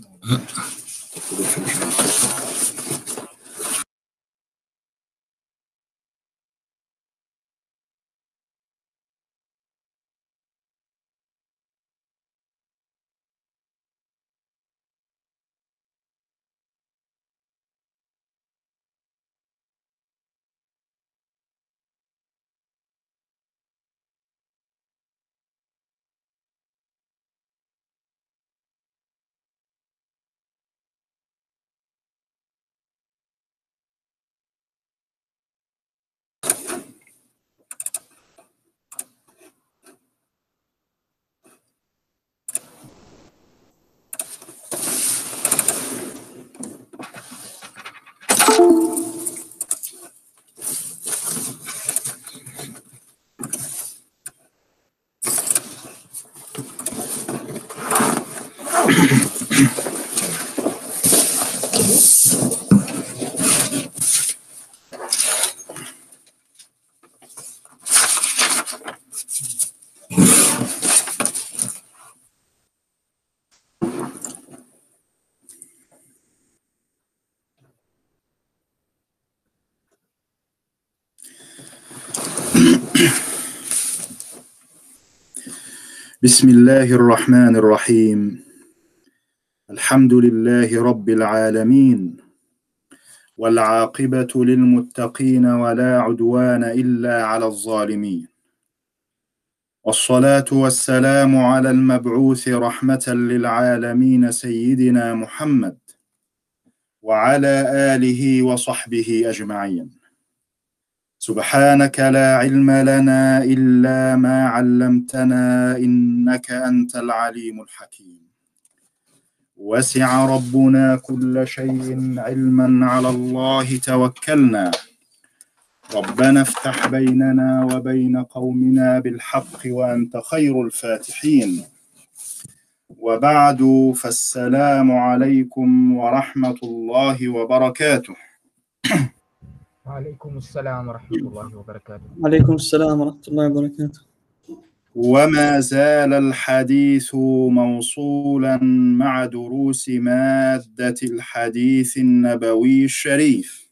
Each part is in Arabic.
Mmh. بسم الله الرحمن الرحيم. الحمد لله رب العالمين. والعاقبة للمتقين ولا عدوان إلا على الظالمين. والصلاة والسلام على المبعوث رحمة للعالمين سيدنا محمد وعلى آله وصحبه أجمعين. سبحانك لا علم لنا إلا ما علمتنا إنك أنت العليم الحكيم. وسع ربنا كل شيء علما على الله توكلنا. ربنا افتح بيننا وبين قومنا بالحق وأنت خير الفاتحين. وبعد فالسلام عليكم ورحمة الله وبركاته. وعليكم السلام ورحمة الله وبركاته. وعليكم السلام ورحمة الله وبركاته. وما زال الحديث موصولا مع دروس مادة الحديث النبوي الشريف.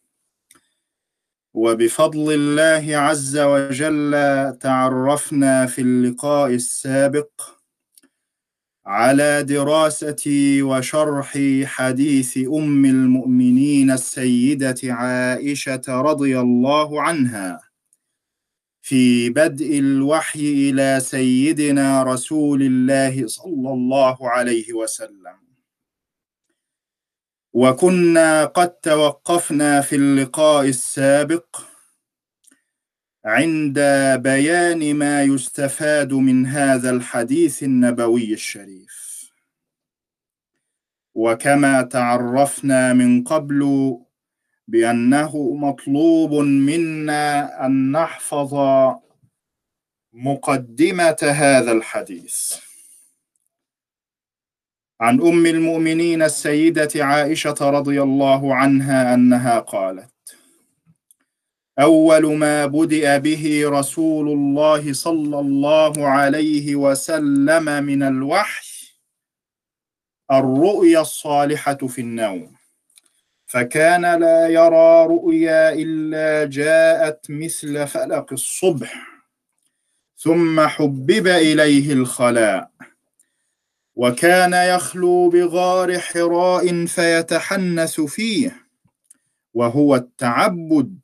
وبفضل الله عز وجل تعرفنا في اللقاء السابق على دراسة وشرح حديث أم المؤمنين السيدة عائشة رضي الله عنها. في بدء الوحي إلى سيدنا رسول الله صلى الله عليه وسلم. وكنا قد توقفنا في اللقاء السابق عند بيان ما يستفاد من هذا الحديث النبوي الشريف. وكما تعرفنا من قبل بأنه مطلوب منا أن نحفظ مقدمة هذا الحديث. عن أم المؤمنين السيدة عائشة رضي الله عنها أنها قالت أول ما بدأ به رسول الله صلى الله عليه وسلم من الوحي الرؤيا الصالحة في النوم. فكان لا يرى رؤيا إلا جاءت مثل فلق الصبح ثم حبب إليه الخلاء. وكان يخلو بغار حراء فيتحنث فيه وهو التعبد.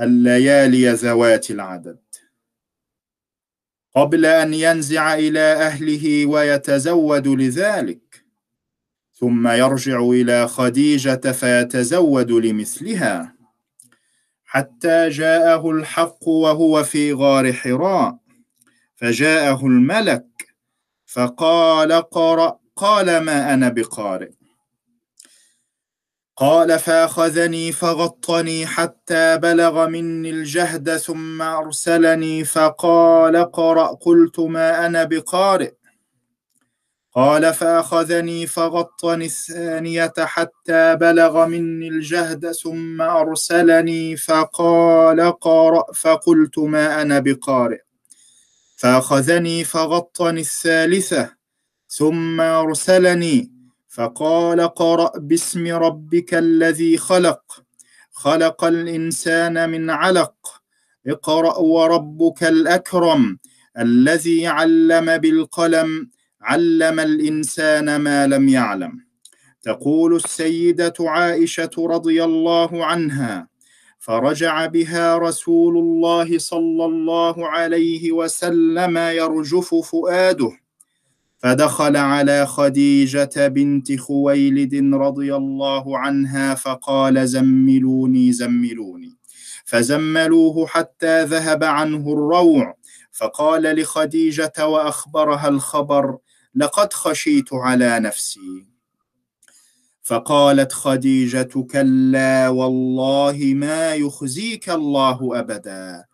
الليالي ذوات العدد. قبل أن ينزع إلى أهله ويتزود لذلك ثم يرجع إلى خديجة فيتزود لمثلها حتى جاءه الحق وهو في غار حراء فجاءه الملك فقال قرأ قال ما أنا بقارئ. قال فاخذني فغطني حتى بلغ مني الجهد ثم أرسلني فقال اقرأ قلت ما أنا بقارئ. قال فاخذني فغطني الثانية حتى بلغ مني الجهد ثم أرسلني فقال اقرأ فقلت ما أنا بقارئ. فاخذني فغطني الثالثة ثم أرسلني فقال قرأ باسم ربك الذي خلق. خلق الإنسان من علق. اقرأ وربك الأكرم الذي علم بالقلم. علم الإنسان ما لم يعلم. تقول السيدة عائشة رضي الله عنها فرجع بها رسول الله صلى الله عليه وسلم يرجف فؤاده. فدخل على خديجة بنت خويلد رضي الله عنها فقال زملوني زملوني. فزملوه حتى ذهب عنه الروع. فقال لخديجة وأخبرها الخبر لقد خشيت على نفسي. فقالت خديجة كلا والله ما يخزيك الله أبدا.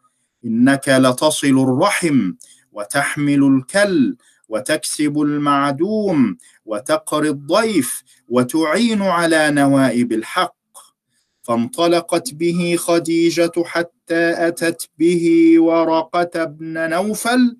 إنك لتصل الرحم وتحمل الكل وتكسب المعدوم وتقري الضيف وتعين على نوائب الحق. فانطلقت به خديجة حتى أتت به ورقة بن نوفل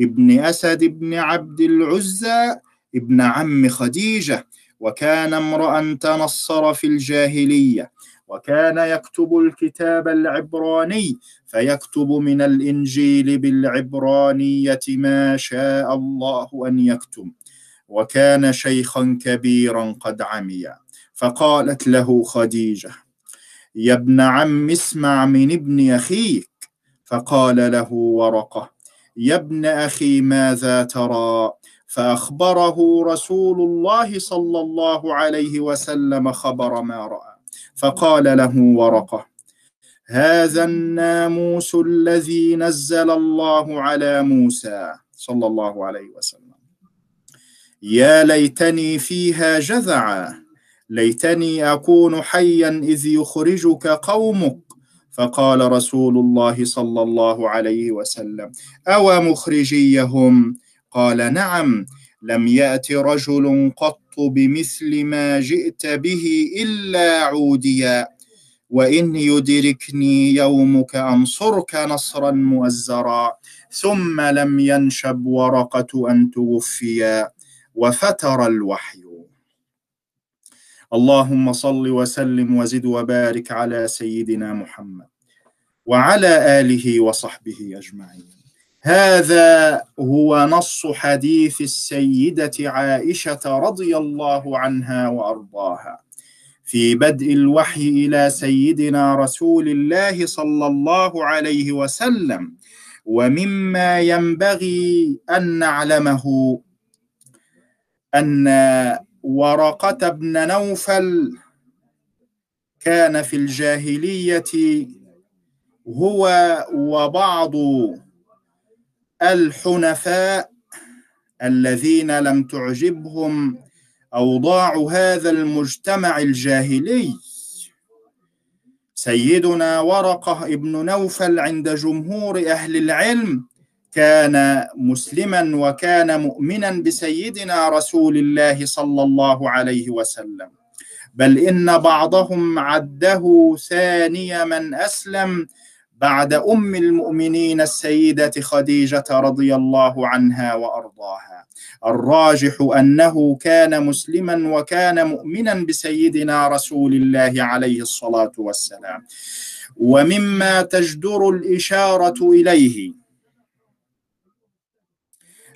ابن أسد بن عبد العزى ابن عم خديجة. وكان امرأ تنصر في الجاهلية وكان يكتب الكتاب العبراني فيكتب من الإنجيل بالعبرانية ما شاء الله أن يكتب وكان شيخا كبيرا قد عمي فقالت له خديجة يا ابن عم اسمع من ابن أخيك. فقال له ورقة يا ابن أخي ماذا ترى؟ فأخبره رسول الله صلى الله عليه وسلم خبر ما رأى فقال له ورقة هذا الناموس الذي نزل الله على موسى صلى الله عليه وسلم. يا ليتني فيها جذعا ليتني أكون حيا إذ يخرجك قومك فقال رسول الله صلى الله عليه وسلم. أو مخرجيهم؟ قال نعم لم يأت رجل قط بمثل ما جئت به إلا عوديا. وإن يدركني يومك أنصرك نصرا مؤزرا ثم لم ينشب ورقة أن توفيا وفتر الوحي. اللهم صل وسلم وزد وبارك على سيدنا محمد وعلى آله وصحبه أجمعين. هذا هو نص حديث السيدة عائشة رضي الله عنها وأرضاها. في بدء الوحي إلى سيدنا رسول الله صلى الله عليه وسلم ومما ينبغي أن نعلمه أن ورقة بن نوفل كان في الجاهلية هو وبعض الحنفاء الذين لم تعجبهم أوضاع هذا المجتمع الجاهلي. سيدنا ورقة ابن نوفل عند جمهور أهل العلم كان مسلما وكان مؤمنا بسيدنا رسول الله صلى الله عليه وسلم. بل إن بعضهم عده ثاني من أسلم بعد أم المؤمنين السيدة خديجة رضي الله عنها وأرضاها. الراجح أنه كان مسلما وكان مؤمنا بسيدنا رسول الله عليه الصلاة والسلام. ومما تجدر الإشارة إليه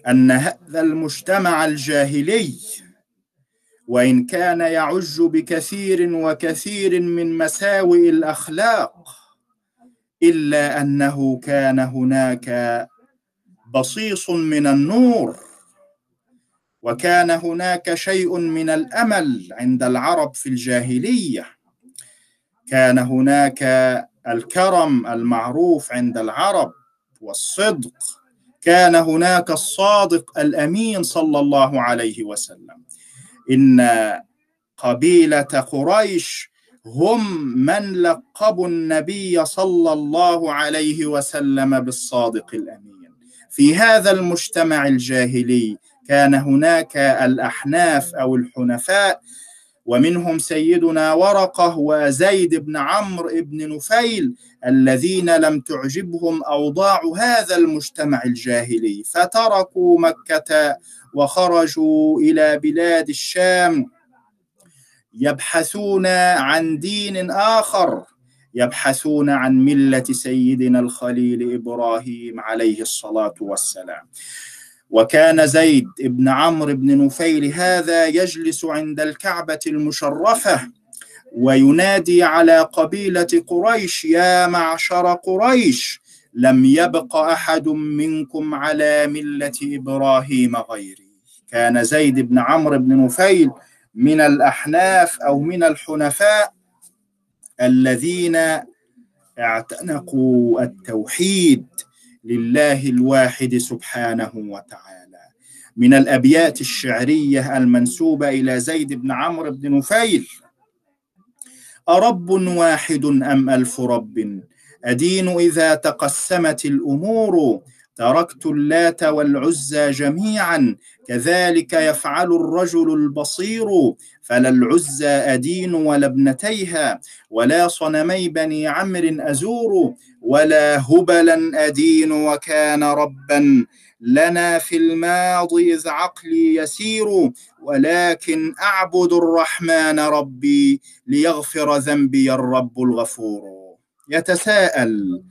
أن هذا المجتمع الجاهلي وإن كان يعج بكثير وكثير من مساوئ الأخلاق إلا أنه كان هناك بصيص من النور وكان هناك شيء من الأمل عند العرب في الجاهلية. كان هناك الكرم المعروف عند العرب والصدق. كان هناك الصادق الأمين صلى الله عليه وسلم. إن قبيلة قريش هم من لقبوا النبي صلى الله عليه وسلم بالصادق الأمين. في هذا المجتمع الجاهلي كان هناك الأحناف أو الحنفاء ومنهم سيدنا ورقة وزيد بن عمرو بن نفيل الذين لم تعجبهم أوضاع هذا المجتمع الجاهلي. فتركوا مكة وخرجوا إلى بلاد الشام يبحثون عن دين آخر يبحثون عن ملة سيدنا الخليل إبراهيم عليه الصلاة والسلام. وكان زيد بن عمرو بن نفيل هذا يجلس عند الكعبة المشرفة وينادي على قبيلة قريش يا معشر قريش لم يبق أحد منكم على ملة إبراهيم غيري. كان زيد بن عمرو بن نفيل من الأحناف أو من الحنفاء الذين اعتنقوا التوحيد لله الواحد سبحانه وتعالى. من الأبيات الشعرية المنسوبة إلى زيد بن عمرو بن نفيل. أرب واحد أم ألف رب؟ أدين إذا تقسمت الأمور تركت اللات والعزى جميعا كذلك يفعل الرجل البصير فلا العزى أدين ولا ابنتيها ولا صنمي بني عمرو أزور ولا هبلا أدين وكان ربا لنا في الماضي إذ عقلي يسير ولكن أعبد الرحمن ربي ليغفر ذنبي الرب الغفور. يتساءل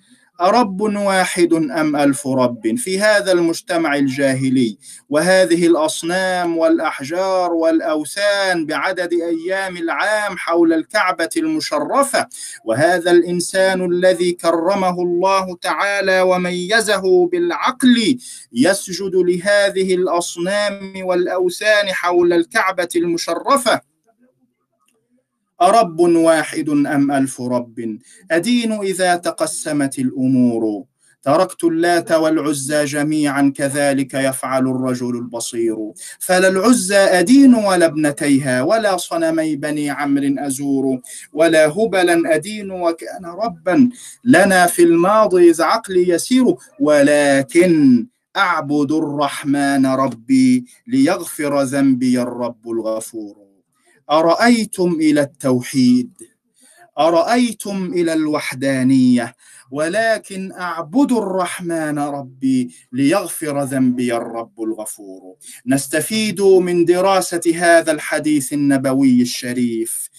أرب واحد أم ألف رب في هذا المجتمع الجاهلي؟ وهذه الأصنام والأحجار والأوثان بعدد أيام العام حول الكعبة المشرفة وهذا الإنسان الذي كرمه الله تعالى وميزه بالعقل يسجد لهذه الأصنام والأوثان حول الكعبة المشرفة. أرب واحد أم ألف رب؟ أدين إذا تقسمت الأمور. تركت اللات والعزى جميعا كذلك يفعل الرجل البصير. فلا العزى أدين ولا ابنتيها ولا صنمي بني عمرو أزور. ولا هبلا أدين وكان ربا لنا في الماضي إذ عقلي يسير. ولكن أعبد الرحمن ربي ليغفر ذنبي الرب الغفور. أرأيتم إلى التوحيد؟ أرأيتم إلى الوحدانية؟ ولكن أعبد الرحمن ربي ليغفر ذنبي الرب الغفور. نستفيد من دراسة هذا الحديث النبوي الشريف.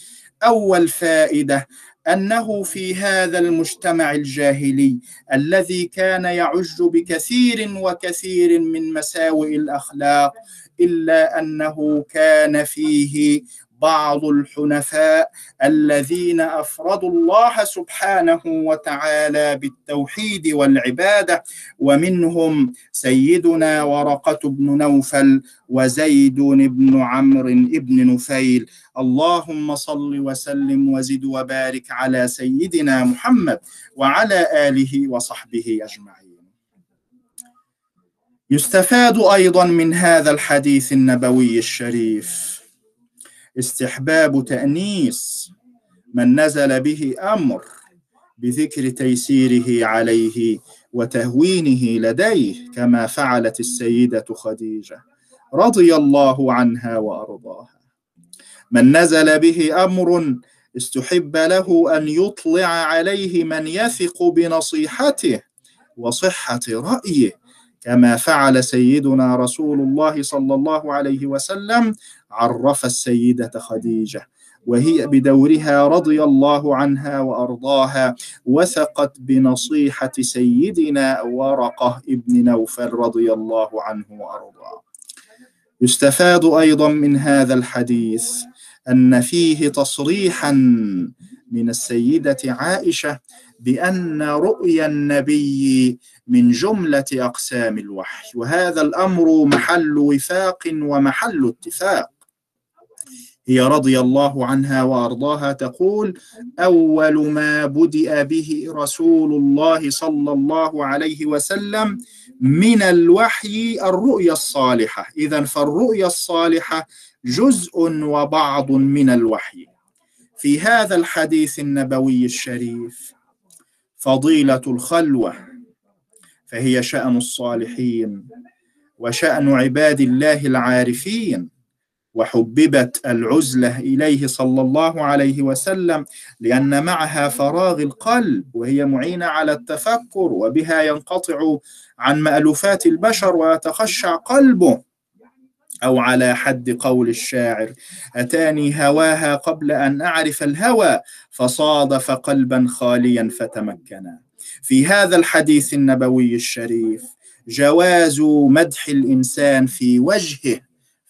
أول فائدة أنه في هذا المجتمع الجاهلي الذي كان يعج بكثير وكثير من مساوئ الأخلاق إلا أنه كان فيه بعض الحنفاء الذين أفردوا الله سبحانه وتعالى بالتوحيد والعبادة ومنهم سيدنا ورقة بن نوفل وزيد بن عمرو بن نفيل. اللهم صل وسلم وزد وبارك على سيدنا محمد وعلى آله وصحبه أجمعين. يستفاد أيضا من هذا الحديث النبوي الشريف. استحباب تأنيس. من نزل به أمر بذكر تيسيره عليه وتهوينه لديه كما فعلت السيدة خديجة رضي الله عنها وأرضاها. من نزل به أمر استحب له أن يطلع عليه من يثق بنصيحته وصحة رأيه كما فعل سيدنا رسول الله صلى الله عليه وسلم عرف السيدة خديجة وهي بدورها رضي الله عنها وأرضاها وثقت بنصيحة سيدنا ورقة ابن نوفل رضي الله عنه وأرضاه. يستفاد أيضا من هذا الحديث أن فيه تصريحا من السيدة عائشة بأن رؤيا النبي من جملة أقسام الوحي وهذا الأمر محل وفاق ومحل اتفاق. هي رضي الله عنها وأرضاها تقول أول ما بدأ به رسول الله صلى الله عليه وسلم من الوحي الرؤيا الصالحة. اذا فالرؤيا الصالحة جزء وبعض من الوحي. في هذا الحديث النبوي الشريف فضيلة الخلوة فهي شأن الصالحين وشأن عباد الله العارفين. وحببت العزلة إليه صلى الله عليه وسلم لأن معها فراغ القلب وهي معينة على التفكر وبها ينقطع عن مألوفات البشر ويتخشع قلبه. أو على حد قول الشاعر أتاني هواها قبل أن أعرف الهوى فصادف قلبا خاليا فتمكنا. في هذا الحديث النبوي الشريف جواز مدح الإنسان في وجهه.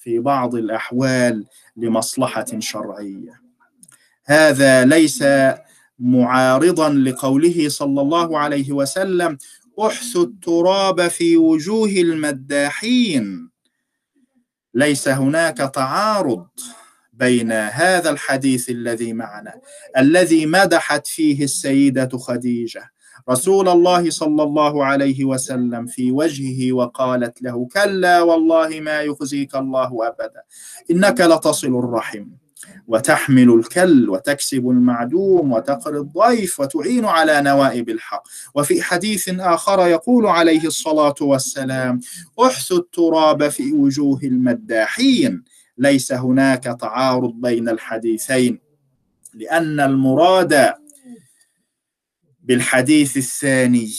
في بعض الأحوال لمصلحة شرعية. هذا ليس معارضا لقوله صلى الله عليه وسلم احثوا التراب في وجوه المداحين ليس هناك تعارض بين هذا الحديث الذي معنا الذي مدحت فيه السيدة خديجة رسول الله صلى الله عليه وسلم في وجهه وقالت له كلا والله ما يخزيك الله أبدا إنك لتصل الرحم وتحمل الكل وتكسب المعدوم وتقري الضيف وتعين على نوائب الحق. وفي حديث آخر يقول عليه الصلاة والسلام احثوا التراب في وجوه المداحين ليس هناك تعارض بين الحديثين لأن المراد بالحديث الثاني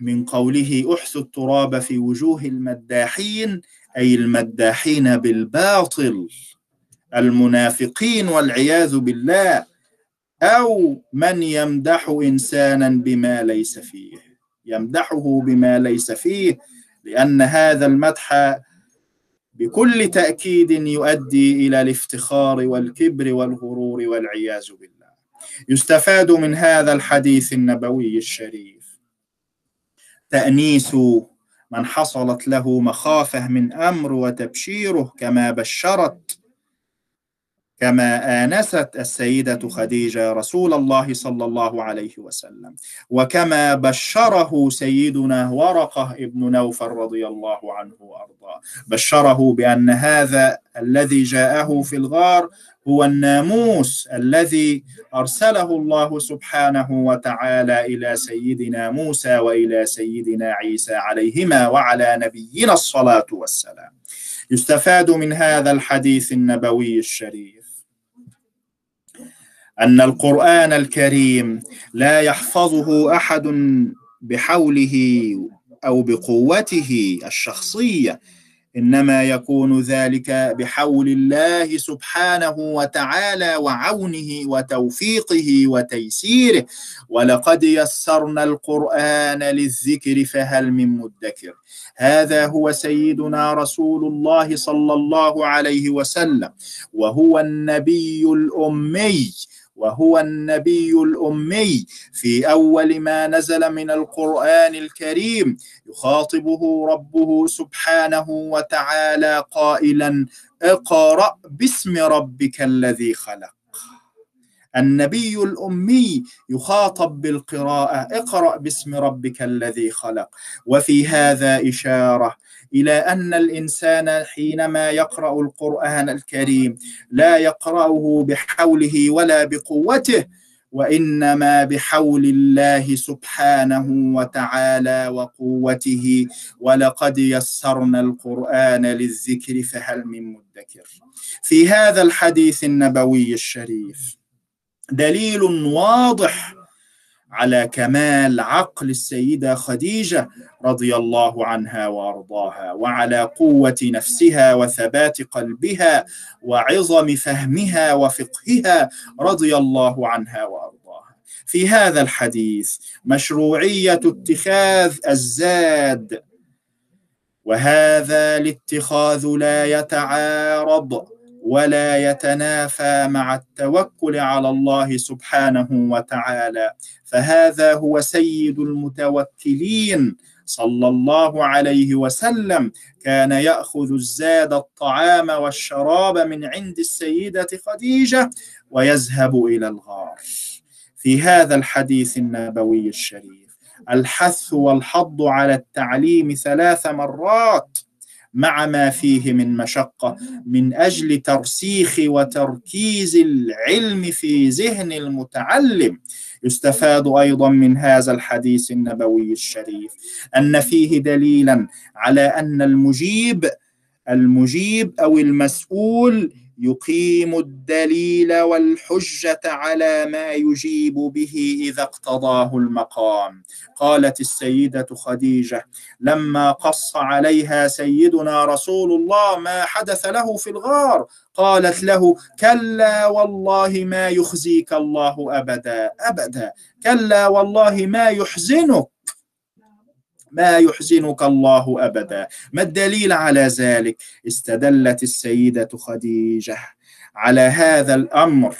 من قوله احثوا التراب في وجوه المداحين أي المداحين بالباطل المنافقين والعياذ بالله أو من يمدح إنسانا بما ليس فيه. يمدحه بما ليس فيه لأن هذا المدح بكل تأكيد يؤدي إلى الافتخار والكبر والغرور والعياذ بالله. يستفاد من هذا الحديث النبوي الشريف. تأنيس من حصلت له مخافة من أمر وتبشيره كما بشرت كما آنست السيدة خديجة رسول الله صلى الله عليه وسلم وكما بشره سيدنا ورقة ابن نوفل رضي الله عنه وأرضاه. بشره بأن هذا الذي جاءه في الغار هو الناموس الذي أرسله الله سبحانه وتعالى إلى سيدنا موسى وإلى سيدنا عيسى عليهما وعلى نبينا الصلاة والسلام. يستفاد من هذا الحديث النبوي الشريف. أن القرآن الكريم لا يحفظه أحد بحوله أو بقوته الشخصية إنما يكون ذلك بحول الله سبحانه وتعالى وعونه وتوفيقه وتيسيره. ولقد يسرنا القرآن للذكر فهل من مدكر؟ هذا هو سيدنا رسول الله صلى الله عليه وسلم وهو النبي الأمي. وهو النبي الأمي في أول ما نزل من القرآن الكريم يخاطبه ربه سبحانه وتعالى قائلا اقرأ باسم ربك الذي خلق. النبي الأمي يخاطب بالقراءة اقرأ باسم ربك الذي خلق. وفي هذا إشارة إلى أن الإنسان حينما يقرأ القرآن الكريم لا يقرأه بحوله ولا بقوته وإنما بحول الله سبحانه وتعالى وقوته. ولقد يسرنا القرآن للذكر فهل من مدكر؟ في هذا الحديث النبوي الشريف دليل واضح على كمال عقل السيدة خديجة رضي الله عنها وأرضاها وعلى قوة نفسها وثبات قلبها وعظم فهمها وفقهها رضي الله عنها وأرضاها. في هذا الحديث مشروعية اتخاذ الزاد وهذا الاتخاذ لا يتعارض. ولا يتنافى مع التوكل على الله سبحانه وتعالى. فهذا هو سيد المتوكلين صلى الله عليه وسلم. كان يأخذ الزاد الطعام والشراب من عند السيدة خديجة ويذهب إلى الغار. في هذا الحديث النبوي الشريف الحث والحض على التعليم ثلاث مرات مع ما فيه من مشقة من أجل ترسيخ وتركيز العلم في ذهن المتعلم. يستفاد أيضا من هذا الحديث النبوي الشريف أن فيه دليلا على أن المجيب المجيب أو المسؤول يقيم الدليل والحجة على ما يجيب به إذا اقتضاه المقام. قالت السيدة خديجة لما قص عليها سيدنا رسول الله ما حدث له في الغار قالت له كلا والله ما يخزيك الله أبدا أبدا كلا والله ما يحزنك. ما يحزنك الله أبدا. ما الدليل على ذلك؟ استدلت السيدة خديجة على هذا الأمر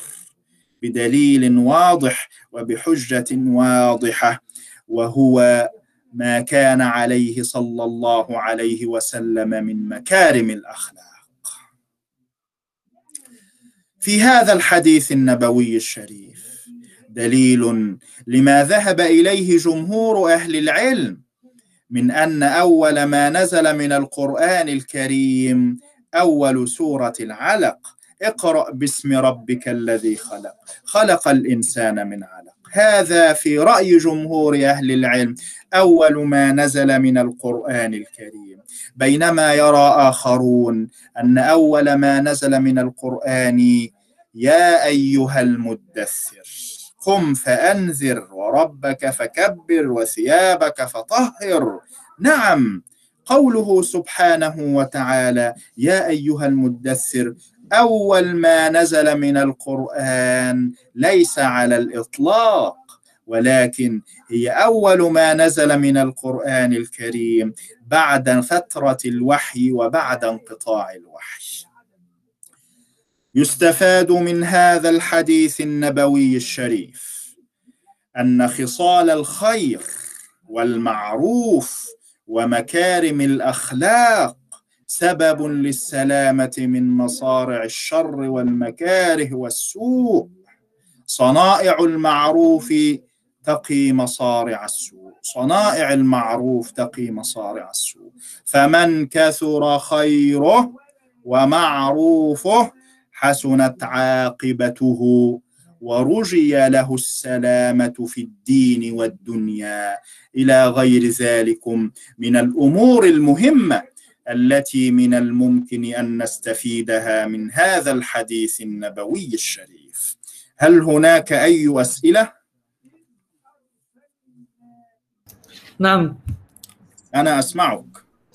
بدليل واضح وبحجة واضحة وهو ما كان عليه صلى الله عليه وسلم من مكارم الأخلاق. في هذا الحديث النبوي الشريف دليل لما ذهب إليه جمهور أهل العلم من أن أول ما نزل من القرآن الكريم أول سورة العلق. اقرأ باسم ربك الذي خلق. خلق الإنسان من علق. هذا في رأي جمهور أهل العلم. أول ما نزل من القرآن الكريم. بينما يرى آخرون أن أول ما نزل من القرآن يا أيها المدثر. قم فأنذر وربك فكبر وثيابك فطهر. نعم قوله سبحانه وتعالى يا أيها المدثر أول ما نزل من القرآن ليس على الإطلاق ولكن هي أول ما نزل من القرآن الكريم بعد فترة الوحي وبعد انقطاع الوحي. يستفاد من هذا الحديث النبوي الشريف أن خصال الخير والمعروف ومكارم الأخلاق سبب للسلامة من مصارع الشر والمكاره والسوء. صنائع المعروف تقي مصارع السوء. صنائع المعروف تقي مصارع السوء. فمن كثر خيره ومعروفه حسنت عاقبته ورجي له السلامة في الدين والدنيا. إلى غير ذلك من الأمور المهمة التي من الممكن أن نستفيدها من هذا الحديث النبوي الشريف. هل هناك أي أسئلة؟ نعم. أنا أسمعك.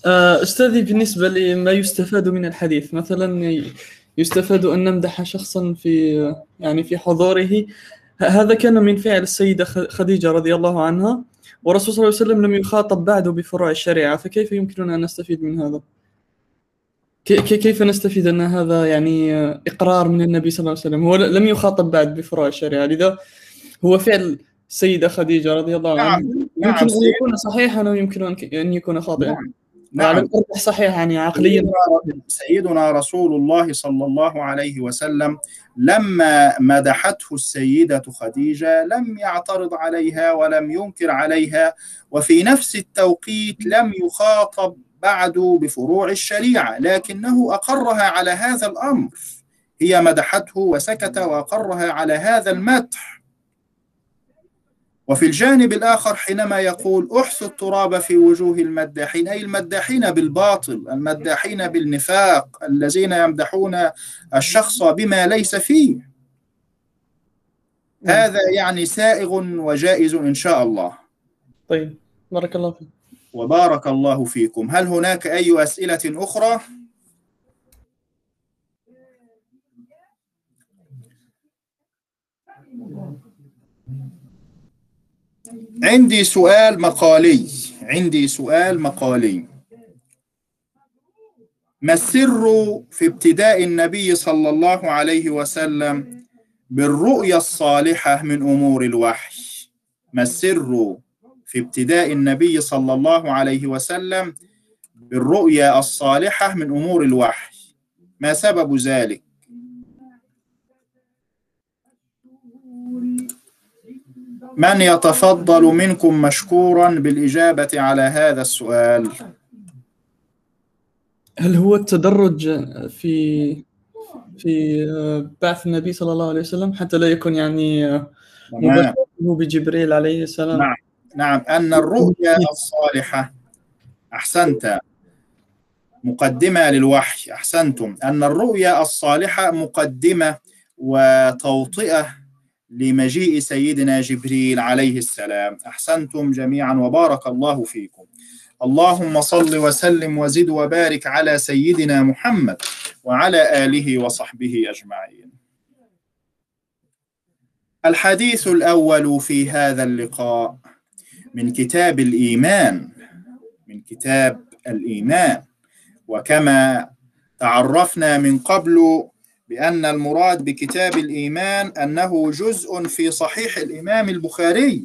أستاذي بالنسبة لما يستفاد من الحديث مثلا يستفاد أن نمدح شخصا في يعني في حضوره هذا كان من فعل السيدة خديجة رضي الله عنها والرسول صلى الله عليه وسلم لم يخاطب بعد بفروع الشريعة فكيف يمكننا أن نستفيد من هذا؟ كيف نستفيد أن هذا يعني إقرار من النبي صلى الله عليه وسلم هو لم يخاطب بعد بفروع الشريعة لذا هو فعل السيدة خديجة رضي الله عنها نعم. نعم. يمكن أن يكون صحيحا ويمكن أن يكون خاطئا نعم. نعم. صحيح يعني عقليا. سيدنا رسول الله صلى الله عليه وسلم لما مدحته السيدة خديجة لم يعترض عليها ولم ينكر عليها وفي نفس التوقيت لم يخاطب بعد بفروع الشريعة لكنه أقرها على هذا الأمر. هي مدحته وسكت وأقرها على هذا المدح. وفي الجانب الآخر حينما يقول أحث التراب في وجوه المداحين أي المداحين بالباطل المداحين بالنفاق الذين يمدحون الشخص بما ليس فيه. هذا يعني سائغ وجائز إن شاء الله. طيب بارك الله فيك. وبارك الله فيكم. هل هناك أي أسئلة أخرى؟ عندي سؤال مقالي. عندي سؤال مقالي. ما السر في ابتداء النبي صلى الله عليه وسلم بالرؤيا الصالحة من أمور الوحي؟ ما السر في ابتداء النبي صلى الله عليه وسلم بالرؤيا الصالحة من أمور الوحي؟ ما سبب ذلك؟ من يتفضل منكم مشكورا بالإجابة على هذا السؤال؟ هل هو التدرج في في بعث النبي صلى الله عليه وسلم حتى لا يكون يعني مباشرة بجبريل عليه السلام؟ نعم. نعم. أن الرؤيا الصالحة أحسنت. مقدمة للوحي أحسنتم. أن الرؤيا الصالحة مقدمة وتوطئة لمجيء سيدنا جبريل عليه السلام. أحسنتم جميعا وبارك الله فيكم. اللهم صل وسلم وزد وبارك على سيدنا محمد وعلى آله وصحبه أجمعين. الحديث الأول في هذا اللقاء من كتاب الإيمان من كتاب الإيمان. وكما تعرفنا من قبل بأن المراد بكتاب الإيمان أنه جزء في صحيح الإمام البخاري.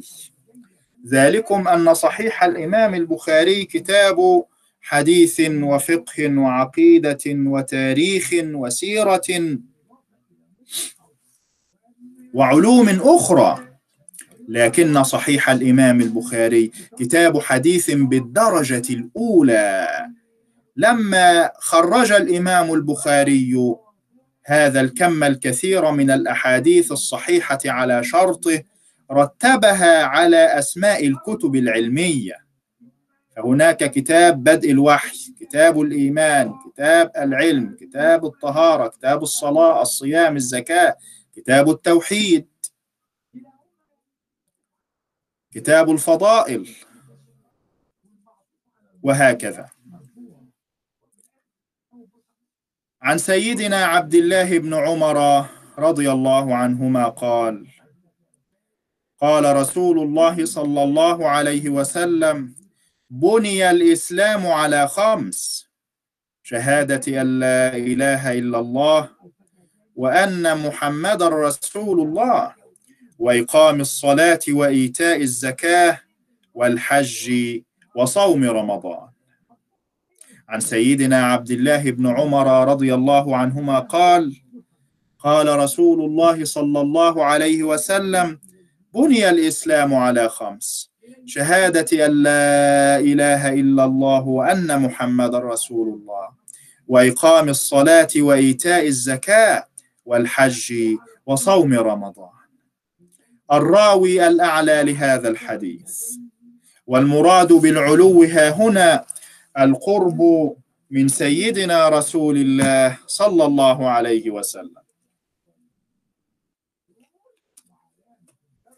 ذلكم أن صحيح الإمام البخاري كتاب حديث وفقه وعقيدة وتاريخ وسيرة وعلوم أخرى. لكن صحيح الإمام البخاري كتاب حديث بالدرجة الأولى. لما خرج الإمام البخاري هذا الكم الكثير من الأحاديث الصحيحة على شرطه رتبها على أسماء الكتب العلمية. فهناك كتاب بدء الوحي كتاب الإيمان كتاب العلم كتاب الطهارة كتاب الصلاة الصيام الزكاة كتاب التوحيد كتاب الفضائل وهكذا. عن سيدنا عبد الله بن عمر رضي الله عنهما قال قال رسول الله صلى الله عليه وسلم بني الإسلام على خمس شهادة أن لا إله إلا الله وأن محمدا رسول الله وإقام الصلاة وإيتاء الزكاة والحج وصوم رمضان. عن سيدنا عبد الله بن عمر رضي الله عنهما قال قال رسول الله صلى الله عليه وسلم بني الإسلام على خمس شهادة أن لا إله إلا الله وأن محمد رسول الله وإقام الصلاة وإيتاء الزكاة والحج وصوم رمضان. الراوي الأعلى لهذا الحديث. والمراد بالعلو ها هنا القرب من سيدنا رسول الله صلى الله عليه وسلم.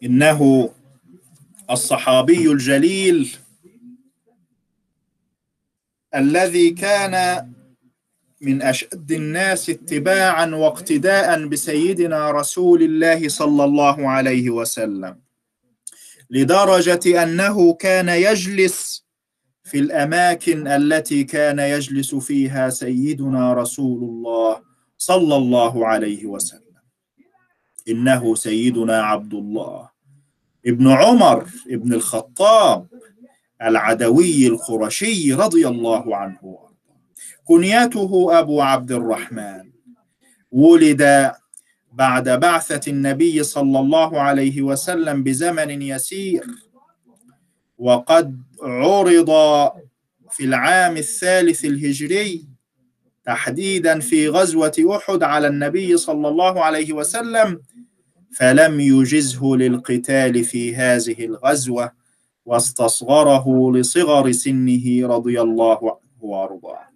إنه الصحابي الجليل الذي كان من أشد الناس اتباعا واقتداء بسيدنا رسول الله صلى الله عليه وسلم لدرجة أنه كان يجلس في الأماكن التي كان يجلس فيها سيدنا رسول الله صلى الله عليه وسلم. إنه سيدنا عبد الله. ابن عمر ابن الخطاب العدوي القرشي رضي الله عنه كنيته أبو عبد الرحمن. ولد بعد بعثة النبي صلى الله عليه وسلم بزمن يسير. وقد عرض في العام الثالث الهجري تحديدا في غزوة أحد على النبي صلى الله عليه وسلم فلم يجزه للقتال في هذه الغزوة واستصغره لصغر سنه رضي الله عنه وأرضاه.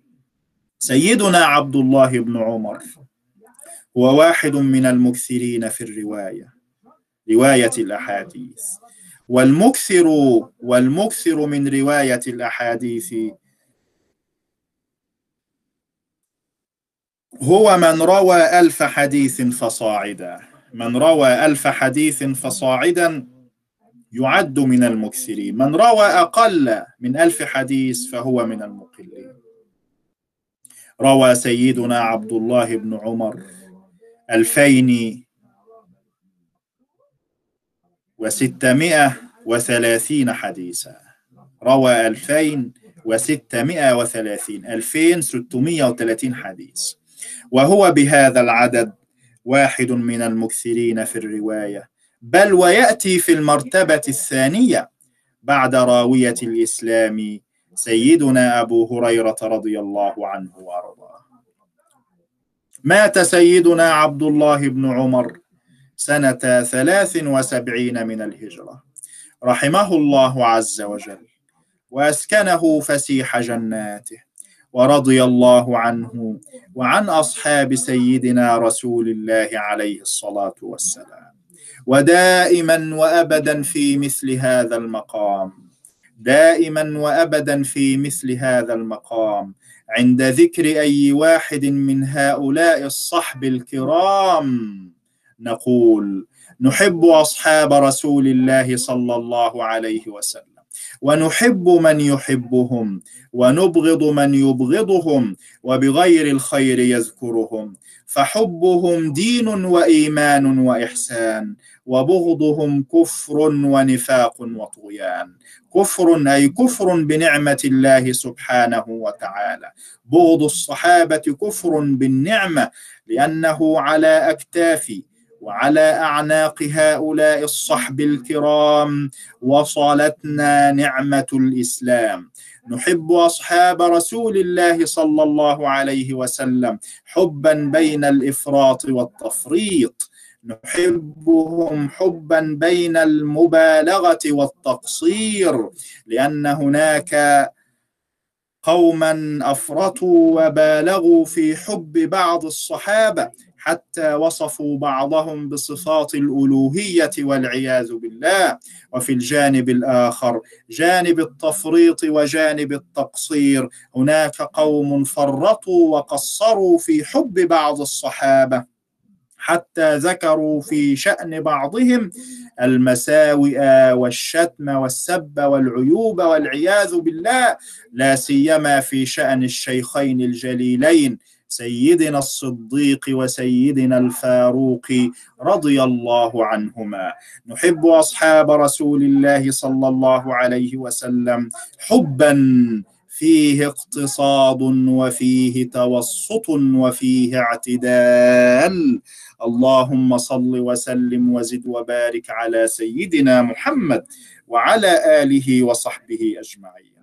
سيدنا عبد الله بن عمر هو واحد من المكثرين في الرواية رواية الأحاديث. والمكثر والمكثر من رواية الأحاديث. هو من روى ألف حديث فصاعدا. من روى ألف حديث فصاعدا يعد من المكثرين. من روى أقل من ألف حديث فهو من المقلين. روى سيدنا عبد الله بن عمر ألفين وستمائة وثلاثين حديثا. روى ألفين وستمائة وثلاثين ألفين ستمائة وثلاثين حديث. وهو بهذا العدد واحد من المكثرين في الرواية. بل ويأتي في المرتبة الثانية بعد راوية الإسلام سيدنا أبو هريرة رضي الله عنه وأرضاه. مات سيدنا عبد الله بن عمر سنة ثلاث وسبعين من الهجرة. رحمه الله عز وجل. وأسكنه فسيح جناته. ورضي الله عنه وعن أصحاب سيدنا رسول الله عليه الصلاة والسلام. ودائما وابدا في مثل هذا المقام. دائما وابدا في مثل هذا المقام. عند ذكر أي واحد من هؤلاء الصحب الكرام. نقول نحب أصحاب رسول الله صلى الله عليه وسلم ونحب من يحبهم ونبغض من يبغضهم وبغير الخير يذكرهم. فحبهم دين وإيمان وإحسان وبغضهم كفر ونفاق وطغيان. كفر أي كفر بنعمة الله سبحانه وتعالى. بغض الصحابة كفر بالنعمة لأنه على اكتاف وعلى أعناق هؤلاء الصحب الكرام وصلتنا نعمة الإسلام. نحب أصحاب رسول الله صلى الله عليه وسلم حبا بين الإفراط والتفريط. نحبهم حبا بين المبالغة والتقصير لأن هناك قوما أفرطوا وبالغوا في حب بعض الصحابة. حتى وصفوا بعضهم بصفات الألوهية والعياذ بالله. وفي الجانب الآخر جانب التفريط وجانب التقصير. هناك قوم فرطوا وقصروا في حب بعض الصحابة حتى ذكروا في شأن بعضهم المساوئ والشتم والسب والعيوب والعياذ بالله لا سيما في شأن الشيخين الجليلين. سيدنا الصديق وسيدنا الفاروق رضي الله عنهما. نحب أصحاب رسول الله صلى الله عليه وسلم حبا فيه اقتصاد وفيه توسط وفيه اعتدال. اللهم صل وسلم وزد وبارك على سيدنا محمد وعلى آله وصحبه أجمعين.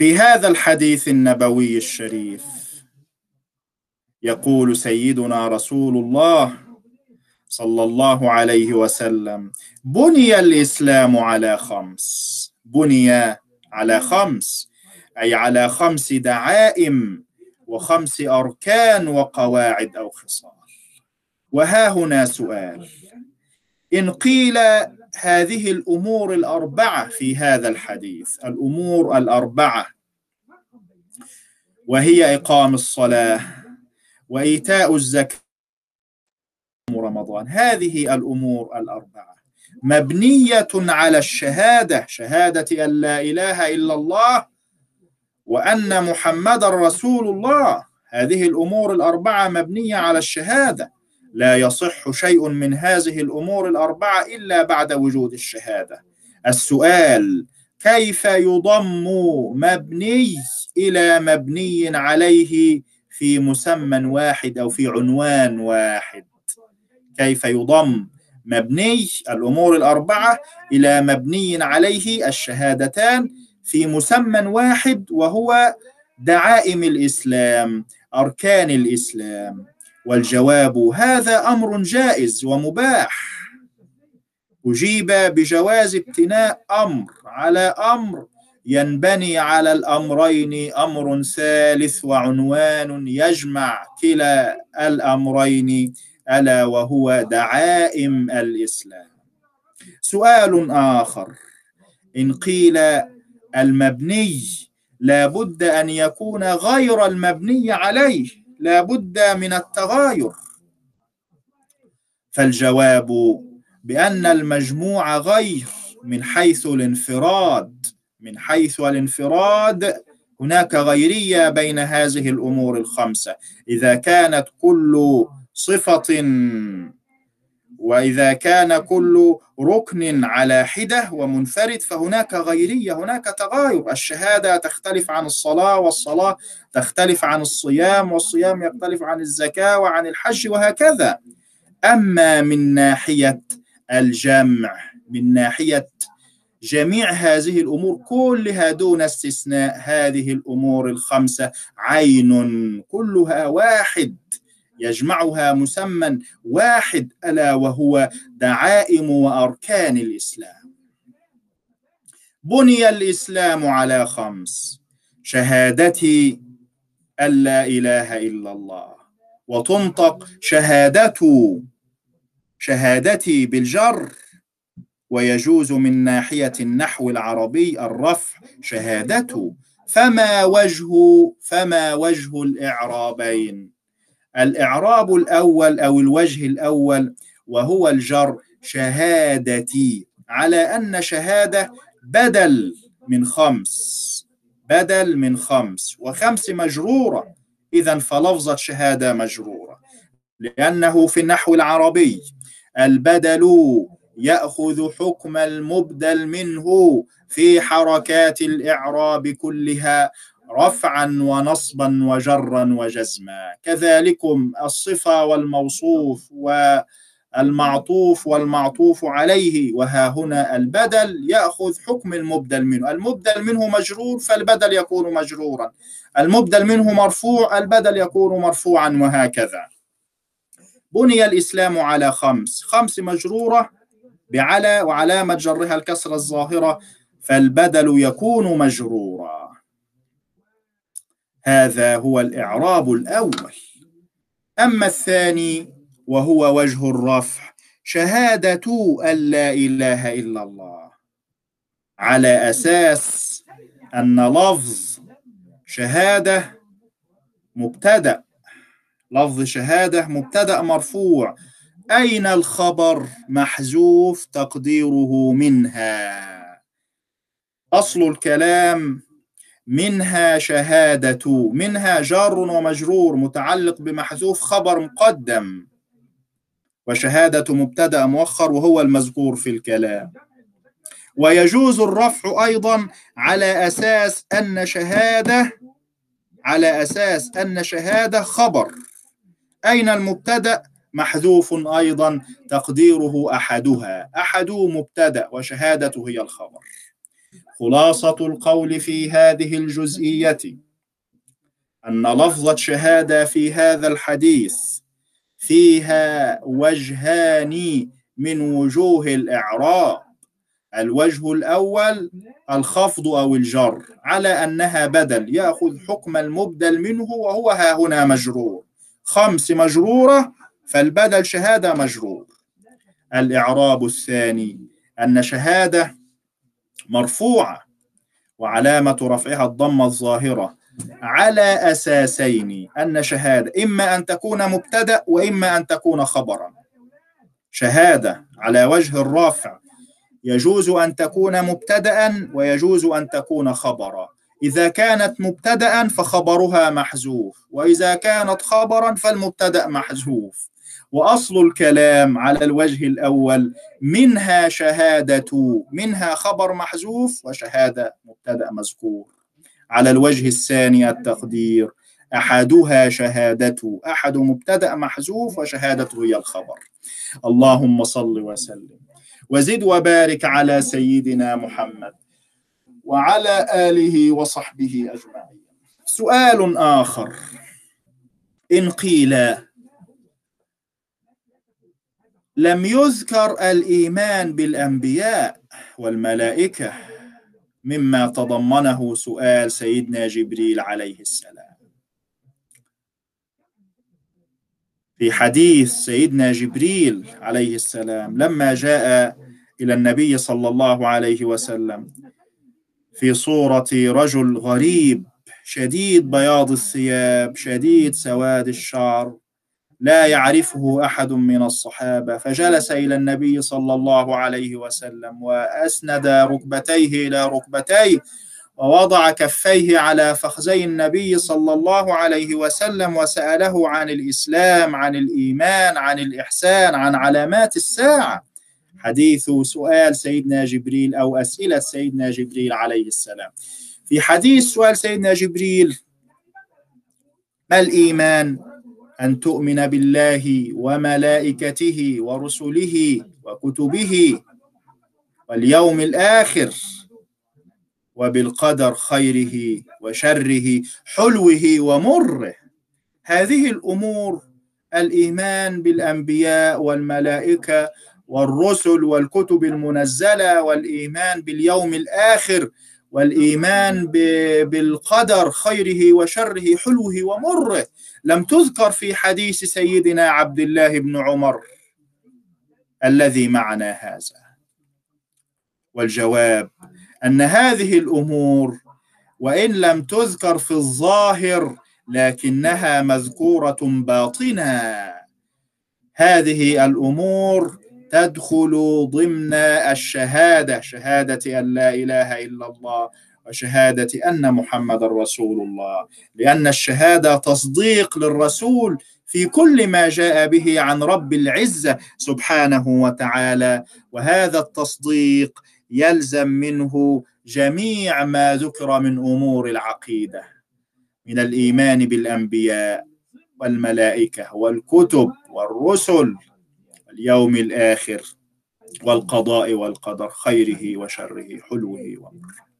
في هذا الحديث النبوي الشريف. يقول سيدنا رسول الله صلى الله عليه وسلم بني الإسلام على خمس. بني على خمس أي على خمس دعائم وخمس أركان وقواعد أو خصال. وها هنا سؤال إن قيل هذه الأمور الأربعة في هذا الحديث. الأمور الأربعة. وهي إقام الصلاة وإيتاء الزكاة رمضان. هذه الأمور الأربعة. مبنية على الشهادة شهادة أن لا إله إلا الله وأن محمدا رسول الله. هذه الأمور الأربعة مبنية على الشهادة. لا يصح شيء من هذه الأمور الأربعة إلا بعد وجود الشهادة. السؤال كيف يضم مبني إلى مبني عليه في مسمى واحد أو في عنوان واحد؟ كيف يضم مبني الأمور الأربعة إلى مبني عليه الشهادتان في مسمى واحد وهو دعائم الإسلام أركان الإسلام؟ والجواب هذا أمر جائز ومباح. أجيب بجواز ابتناء أمر على أمر ينبني على الأمرين أمر ثالث وعنوان يجمع كلا الأمرين ألا وهو دعائم الإسلام. سؤال آخر. إن قيل المبني لا بد أن يكون غير المبني عليه. لا بد من التغاير. فالجواب بأن المجموع غير من حيث الانفراد من حيث الانفراد هناك غيرية بين هذه الأمور الخمسة. إذا كانت كل صفة وإذا كان كل ركن على حدة ومنفرد فهناك غيرية هناك تغاير. الشهادة تختلف عن الصلاة والصلاة تختلف عن الصيام والصيام يختلف عن الزكاة وعن الحج وهكذا. أما من ناحية الجمع من ناحية جميع هذه الأمور كلها دون استثناء هذه الأمور الخمسة عين كلها واحد. يجمعها مسمى واحد ألا وهو دعائم وأركان الإسلام. بني الإسلام على خمس شهادتي أن لا إله إلا الله وتنطق شهادته شهادتي بالجر ويجوز من ناحية النحو العربي الرفع شهادته فما وجه فما وجه الإعرابين. الإعراب الأول أو الوجه الأول وهو الجر شهادتي على أن شهادة بدل من خمس بدل من خمس وخمس مجرورة. إذا فلفظة شهادة مجرورة. لأنه في النحو العربي البدل يأخذ حكم المبدل منه في حركات الإعراب كلها. رفعا ونصبا وجرا وجزما. كذلكم الصفة والموصوف والمعطوف والمعطوف عليه وها هنا البدل يأخذ حكم المبدل منه. المبدل منه مجرور فالبدل يكون مجرورا. المبدل منه مرفوع البدل يكون مرفوعا وهكذا. بني الإسلام على خمس. خمس مجرورة بعلى وعلامة جرها الكسرة الظاهرة فالبدل يكون مجرورا. هذا هو الإعراب الأول. أما الثاني وهو وجه الرفع شهادة أن لا إله إلا الله. على أساس أن لفظ شهادة مبتدأ. لفظ شهادة مبتدأ مرفوع. أين الخبر محذوف تقديره منها؟ أصل الكلام منها شهادة منها جار ومجرور متعلق بمحذوف خبر مقدم. وشهادة مبتدأ مؤخر وهو المذكور في الكلام. ويجوز الرفع أيضا على أساس أن شهادة على أساس أن شهادة خبر. أين المبتدأ؟ محذوف أيضا تقديره أحدها. أحد مبتدأ وشهادة هي الخبر. خلاصة القول في هذه الجزئية أن لفظة شهادة في هذا الحديث فيها وجهان من وجوه الإعراب الوجه الأول الخفض أو الجر على أنها بدل يأخذ حكم المبدل منه وهو ها هنا مجرور خمس مجرورة فالبدل شهادة مجرور. الإعراب الثاني أن شهادة مرفوعة وعلامة رفعها الضمة الظاهرة على أساسين أن شهادة إما أن تكون مبتدأ وإما أن تكون خبرا. شهادة على وجه الرافع يجوز أن تكون مبتدأ ويجوز أن تكون خبرا. إذا كانت مبتدأ فخبرها محذوف وإذا كانت خبرا فالمبتدأ محذوف. وأصل الكلام على الوجه الأول منها شهادة منها خبر محذوف وشهادة مبتدأ مذكور. على الوجه الثاني التقدير أحدها شهادته أحد مبتدأ محذوف وشهادته هي الخبر. اللهم صل وسلم. وزد وبارك على سيدنا محمد وعلى آله وصحبه أجمعين. سؤال آخر. إن قيل لم يذكر الإيمان بالأنبياء والملائكة مما تضمنه سؤال سيدنا جبريل عليه السلام. في حديث سيدنا جبريل عليه السلام لما جاء إلى النبي صلى الله عليه وسلم في صورة رجل غريب شديد بياض الثياب شديد سواد الشعر لا يعرفه أحد من الصحابة. فجلس إلى النبي صلى الله عليه وسلم وأسند ركبتيه إلى ركبتيه ووضع كفيه على فخذي النبي صلى الله عليه وسلم وسأله عن الإسلام عن الإيمان عن الإحسان عن علامات الساعة. حديث سؤال سيدنا جبريل أو أسئلة سيدنا جبريل عليه السلام. في حديث سؤال سيدنا جبريل ما الإيمان؟ أن تؤمن بالله وملائكته ورسله وكتبه واليوم الآخر وبالقدر خيره وشره حلوة ومره. هذه الأمور الإيمان بالأنبياء والملائكة والرسل والكتب المنزلة والإيمان باليوم الآخر والإيمان بالقدر خيره وشره حلوة ومره. لم تذكر في حديث سيدنا عبد الله بن عمر الذي معنا هذا. والجواب أن هذه الأمور وإن لم تذكر في الظاهر لكنها مذكورة باطنا. هذه الأمور تدخل ضمن الشهادة شهادة أن لا إله إلا الله وشهادة أن محمد رسول الله. لأن الشهادة تصديق للرسول في كل ما جاء به عن رب العزة سبحانه وتعالى. وهذا التصديق يلزم منه جميع ما ذكر من أمور العقيدة من الإيمان بالأنبياء والملائكة والكتب والرسل. واليوم الآخر والقضاء والقدر خيره وشره حلوة ومره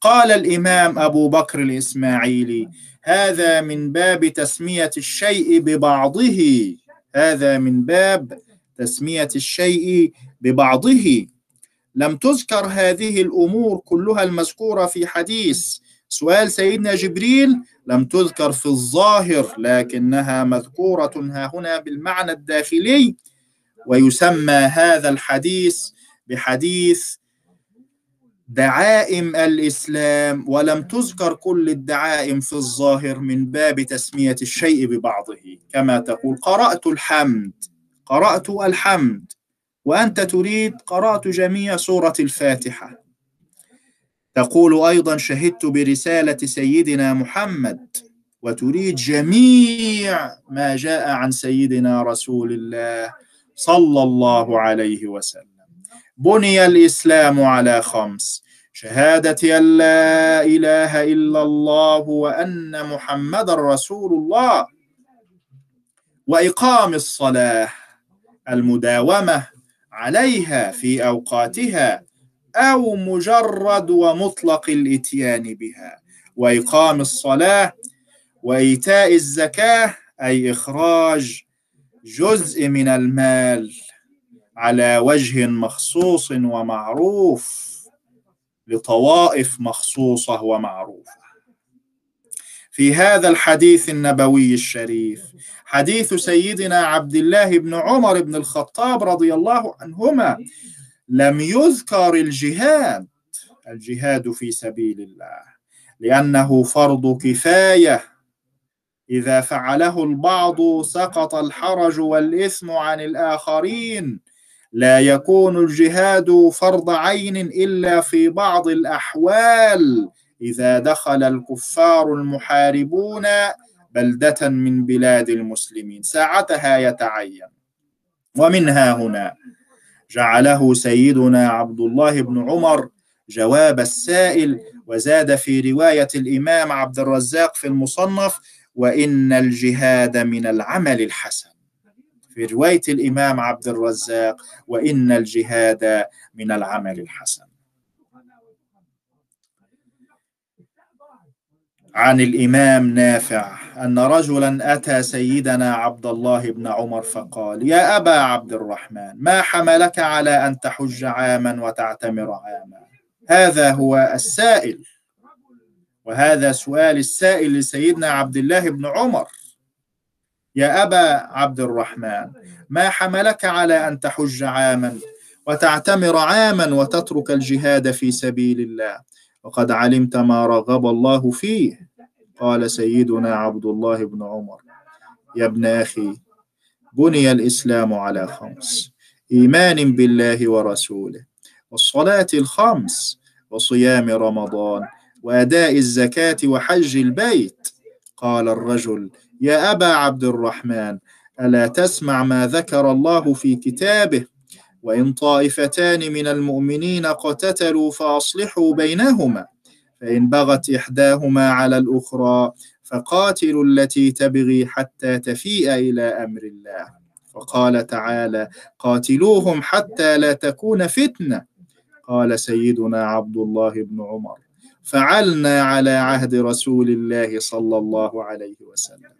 قال الإمام أبو بكر الإسماعيلي هذا من باب تسمية الشيء ببعضه. هذا من باب تسمية الشيء ببعضه. لم تذكر هذه الأمور كلها المذكورة في حديث. سؤال سيدنا جبريل لم تذكر في الظاهر لكنها مذكورة ها هنا بالمعنى الداخلي. ويسمى هذا الحديث بحديث دعائم الإسلام ولم تذكر كل الدعائم في الظاهر من باب تسمية الشيء ببعضه. كما تقول قرأت الحمد قرأت الحمد. وأنت تريد قرأت جميع سورة الفاتحة. تقول أيضا شهدت برسالة سيدنا محمد. وتريد جميع ما جاء عن سيدنا رسول الله. صلى الله عليه وسلم. بني الإسلام على خمس شهادة أن لا إله إلا الله وأن محمد رسول الله وإقام الصلاة المداومة عليها في أوقاتها أو مجرد ومطلق الإتيان بها وإقام الصلاة وإيتاء الزكاة أي إخراج جزء من المال على وجه مخصوص ومعروف لطوائف مخصوصة ومعروفة. في هذا الحديث النبوي الشريف حديث سيدنا عبد الله بن عمر بن الخطاب رضي الله عنهما لم يذكر الجهاد الجهاد في سبيل الله لأنه فرض كفاية. إذا فعله البعض سقط الحرج والإثم عن الآخرين لا يكون الجهاد فرض عين إلا في بعض الأحوال. إذا دخل الكفار المحاربون بلدة من بلاد المسلمين ساعتها يتعين. ومنها هنا جعله سيدنا عبد الله بن عمر جواب السائل وزاد في رواية الإمام عبد الرزاق في المصنف وإن الجهاد من العمل الحسن. في رواية الإمام عبد الرزاق وإن الجهاد من العمل الحسن. عن الإمام نافع أن رجلا أتى سيدنا عبد الله بن عمر فقال يا أبا عبد الرحمن ما حملك على أن تحج عاما وتعتمر عاما؟ هذا هو السائل. وهذا سؤال السائل لسيدنا عبد الله بن عمر. يا أبا عبد الرحمن ما حملك على أن تحج عاما وتعتمر عاما وتترك الجهاد في سبيل الله؟ وقد علمت ما رغب الله فيه قال سيدنا عبد الله بن عمر. يا ابن أخي بني الإسلام على خمس إيمان بالله ورسوله والصلاة الخمس وصيام رمضان وأداء الزكاة وحج البيت. قال الرجل يا أبا عبد الرحمن ألا تسمع ما ذكر الله في كتابه؟ وإن طائفتان من المؤمنين اقتتلوا فأصلحوا بينهما فإن بغت إحداهما على الأخرى فقاتلوا التي تبغي حتى تفيء إلى أمر الله. وقال تعالى قاتلوهم حتى لا تكون فتنة. قال سيدنا عبد الله بن عمر. فعلنا على عهد رسول الله صلى الله عليه وسلم.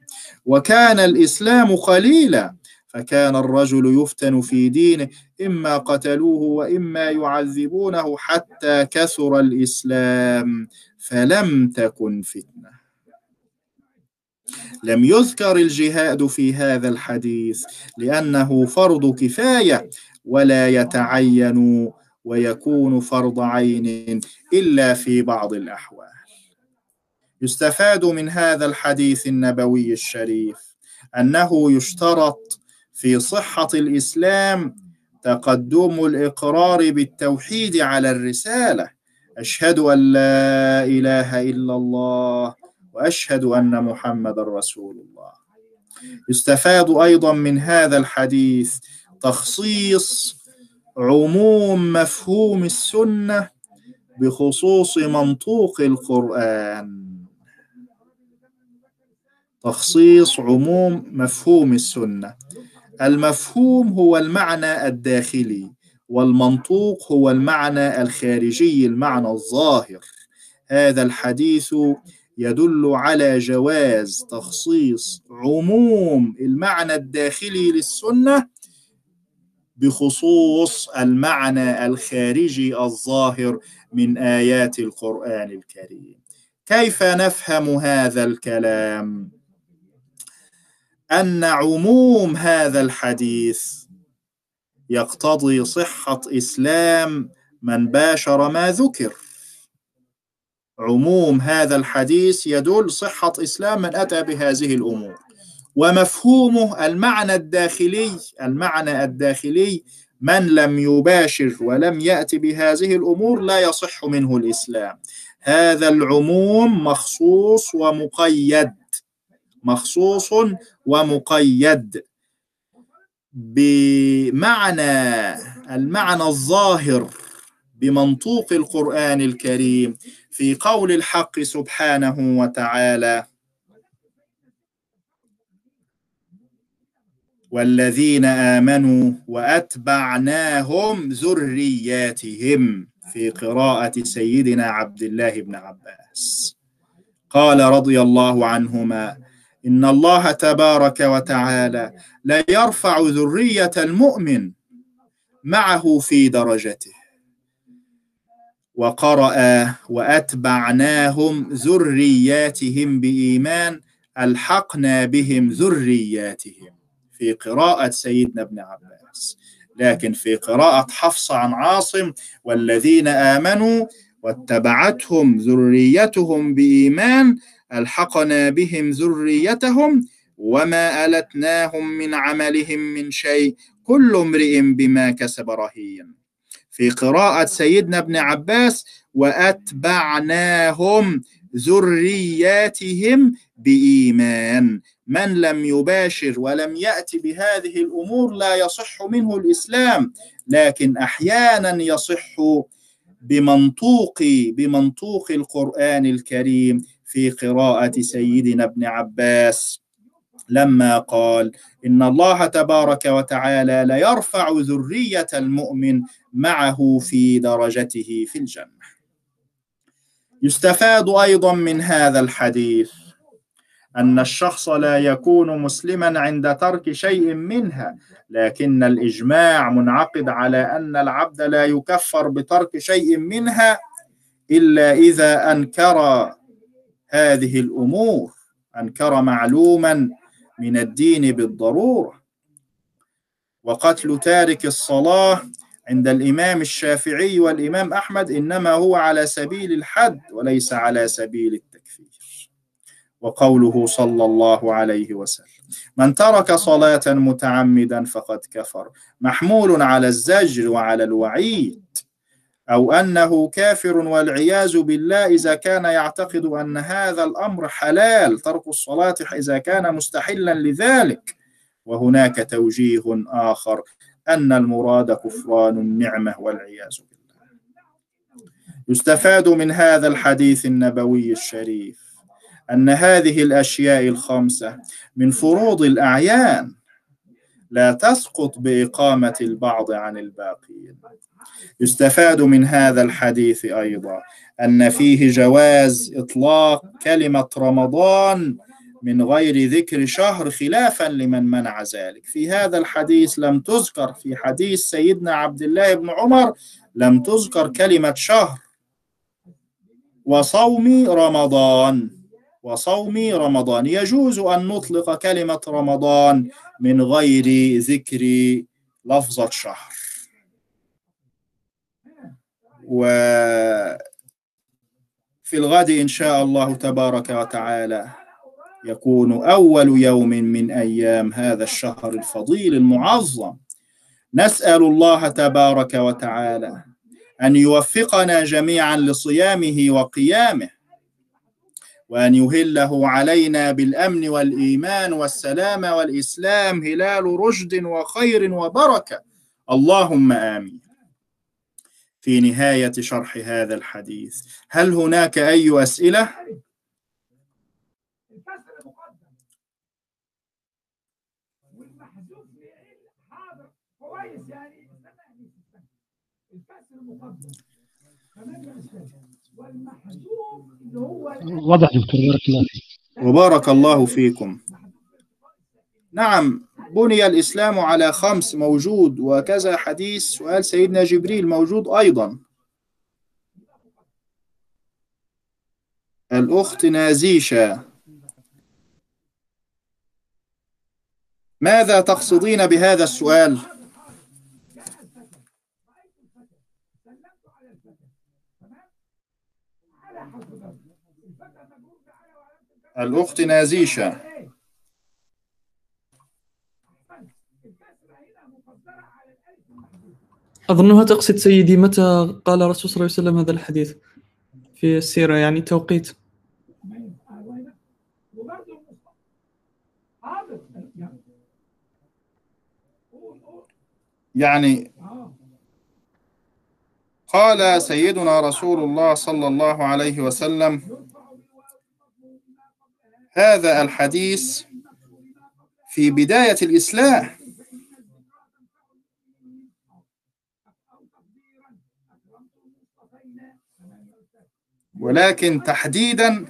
وكان الإسلام قليلا فكان الرجل يفتن في دينه إما قتلوه وإما يعذبونه حتى كثر الإسلام فلم تكن فتنة. لم يذكر الجهاد في هذا الحديث لأنه فرض كفاية ولا يتعين ويكون فرض عين إلا في بعض الأحوال. يستفاد من هذا الحديث النبوي الشريف أنه يشترط في صحة الإسلام تقدم الإقرار بالتوحيد على الرسالة. أشهد أن لا إله إلا الله وأشهد أن محمد رسول الله. يستفاد أيضا من هذا الحديث تخصيص عموم مفهوم السنة بخصوص منطوق القرآن. تخصيص عموم مفهوم السنة. المفهوم هو المعنى الداخلي والمنطوق هو المعنى الخارجي المعنى الظاهر. هذا الحديث يدل على جواز تخصيص عموم المعنى الداخلي للسنة بخصوص المعنى الخارجي الظاهر من آيات القرآن الكريم. كيف نفهم هذا الكلام؟ أن عموم هذا الحديث يقتضي صحة إسلام من باشر ما ذكر. عموم هذا الحديث يدل صحة إسلام من أتى بهذه الأمور. ومفهومه المعنى الداخلي المعنى الداخلي من لم يباشر ولم يأتي بهذه الأمور لا يصح منه الإسلام. هذا العموم مخصوص ومقيد مخصوص ومقيد. بمعنى المعنى الظاهر بمنطوق القرآن الكريم في قول الحق سبحانه وتعالى والذين آمنوا وأتبعناهم ذرياتهم في قراءة سيدنا عبد الله بن عباس. قال رضي الله عنهما إن الله تبارك وتعالى لا يرفع ذرية المؤمن معه في درجته. وقرأ وأتبعناهم ذرياتهم بإيمان ألحقنا بهم ذرياتهم. في قراءة سيدنا ابن عباس. لكن في قراءة حفص عن عاصم والذين آمنوا واتبعتهم ذريتهم بإيمان ألحقنا بهم ذريتهم وما ألتناهم من عملهم من شيء كل امرئ بما كسب رهين. في قراءة سيدنا ابن عباس وأتبعناهم ذرياتهم بإيمان. من لم يباشر ولم يأتي بهذه الأمور لا يصح منه الإسلام لكن أحيانا يصح بمنطوق بمنطوق القرآن الكريم في قراءة سيدنا ابن عباس لما قال إن الله تبارك وتعالى ليرفع ذرية المؤمن معه في درجته في الجنة يستفاد أيضا من هذا الحديث. أن الشخص لا يكون مسلما عند ترك شيء منها لكن الإجماع منعقد على أن العبد لا يكفر بترك شيء منها إلا إذا أنكر هذه الأمور أنكر معلوما من الدين بالضرورة. وقتل تارك الصلاة عند الإمام الشافعي والإمام أحمد إنما هو على سبيل الحد وليس على سبيل التكفير وقوله صلى الله عليه وسلم. من ترك صلاة متعمدا فقد كفر. محمول على الزجر وعلى الوعيد. أو أنه كافر والعياذ بالله إذا كان يعتقد أن هذا الأمر حلال ترك الصلاة إذا كان مستحلا لذلك. وهناك توجيه آخر أن المراد كفران النعمة والعياذ بالله. يستفاد من هذا الحديث النبوي الشريف. أن هذه الأشياء الخمسة من فروض الأعيان لا تسقط بإقامة البعض عن الباقين. يستفاد من هذا الحديث أيضا أن فيه جواز إطلاق كلمة رمضان من غير ذكر شهر خلافا لمن منع ذلك. في هذا الحديث لم تذكر في حديث سيدنا عبد الله بن عمر لم تذكر كلمة شهر وصوم رمضان. وصوم رمضان. يجوز أن نطلق كلمة رمضان من غير ذكر لفظة شهر وفي الغد إن شاء الله تبارك وتعالى يكون أول يوم من أيام هذا الشهر الفضيل المعظم. نسأل الله تبارك وتعالى أن يوفقنا جميعا لصيامه وقيامه. وأن يهله علينا بالأمن والإيمان والسلام والإسلام هلال رشد وخير وبركة اللهم آمين في نهاية شرح هذا الحديث هل هناك أي أسئلة؟ واضح دكتور بارك الله فيك. وبارك الله فيكم. نعم بني الإسلام على خمس موجود وكذا حديث. سؤال سيدنا جبريل موجود أيضا. الأخت نازيشة. ماذا تقصدين بهذا السؤال؟ الأخت نازيشة. أظنها تقصد سيدي متى قال الرسول صلى الله عليه وسلم هذا الحديث في السيرة؟ يعني توقيت. يعني قال سيدنا رسول الله صلى الله عليه وسلم هذا الحديث في بداية الإسلام. ولكن تحديدا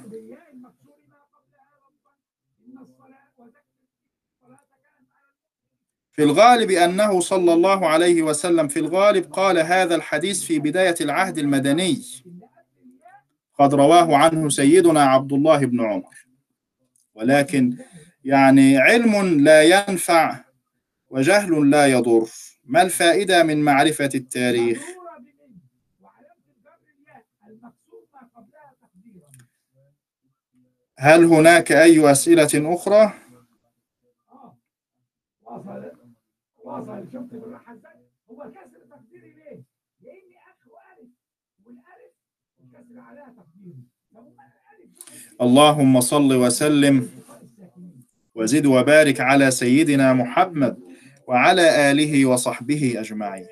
في الغالب أنه صلى الله عليه وسلم في الغالب قال هذا الحديث في بداية العهد المدني. قد رواه عنه سيدنا عبد الله بن عمر. ولكن يعني علم لا ينفع وجهل لا يضر. ما الفائدة من معرفة التاريخ؟ هل هناك أي أسئلة أخرى؟ اللهم صل وسلم وزد وبارك على سيدنا محمد وعلى آله وصحبه أجمعين.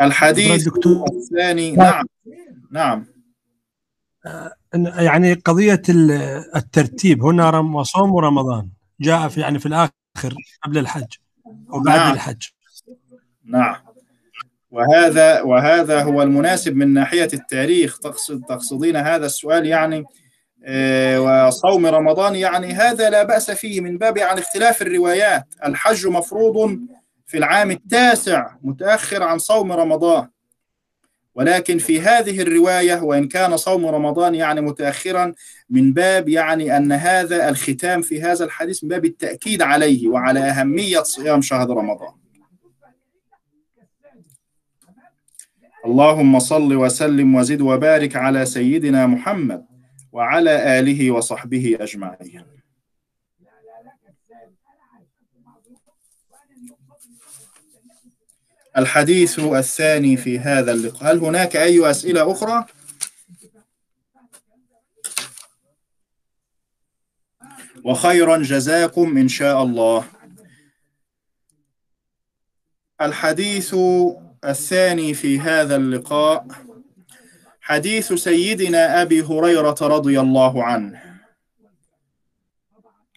الحديث. الثاني نعم نعم. يعني قضية ال- الترتيب هنا رم وصوم رمضان جاء في يعني في الآخر قبل الحج وبعد نعم. الحج. نعم. وهذا وهذا هو المناسب من ناحية التاريخ. تقصد تقصدين هذا السؤال يعني آه، وصوم رمضان يعني هذا لا بأس فيه من باب عن اختلاف الروايات. الحج مفروض في العام التاسع متأخر عن صوم رمضان. ولكن في هذه الرواية وإن كان صوم رمضان يعني متأخرا من باب يعني أن هذا الختام في هذا الحديث من باب التأكيد عليه وعلى أهمية صيام شهر رمضان. اللهم صل وسلم وزد وبارك على سيدنا محمد وعلى آله وصحبه أجمعين. الحديث الثاني في هذا اللقاء. هل هناك أي أسئلة أخرى؟ وخيرا جزاكم إن شاء الله. الحديث الثاني في هذا اللقاء حديث سيدنا أبي هريرة رضي الله عنه.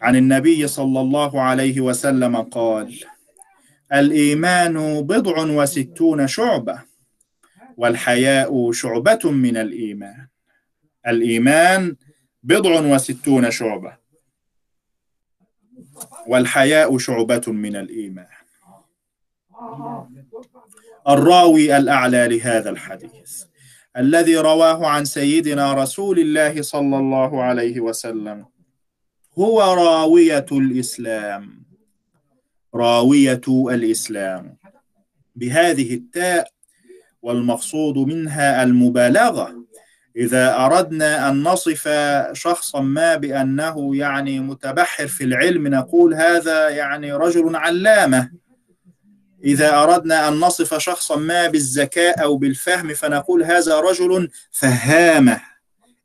عن النبي صلى الله عليه وسلم قال الإيمان بضع وستون شعبة والحياء شعبة من الإيمان. الإيمان بضع وستون شعبة والحياء شعبة من الإيمان. الراوي الأعلى لهذا الحديث الذي رواه عن سيدنا رسول الله صلى الله عليه وسلم هو راوية الإسلام راوية الإسلام بهذه التاء والمقصود منها المبالغة إذا أردنا أن نصف شخصا ما بأنه يعني متبحر في العلم نقول هذا يعني رجل علامة إذا أردنا أن نصف شخصا ما بالذكاء أو بالفهم فنقول هذا رجل فهامة.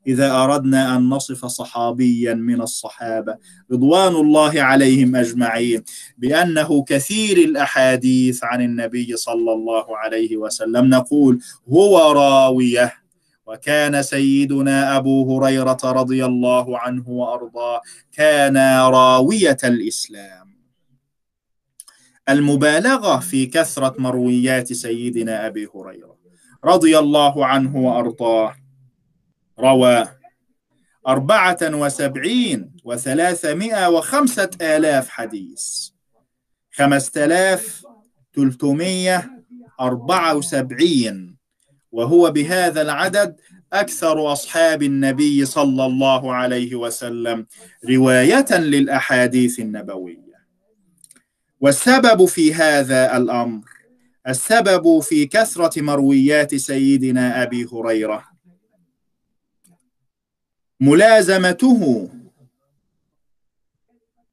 إذا أردنا أن نصف صحابيا من الصحابة رضوان الله عليهم أجمعين بأنه كثير الأحاديث عن النبي صلى الله عليه وسلم. نقول هو راوية وكان سيدنا أبو هريرة رضي الله عنه وأرضاه كان راوية الإسلام. المبالغة في كثرة مرويات سيدنا أبي هريرة رضي الله عنه وأرضاه روى أربعة وسبعين وثلاثمائة وخمسة آلاف حديث خمسة آلاف تلتمية أربعة وسبعين وهو بهذا العدد أكثر أصحاب النبي صلى الله عليه وسلم رواية للأحاديث النبوية. والسبب في هذا الأمر السبب في كثرة مرويات سيدنا أبي هريرة. ملازمته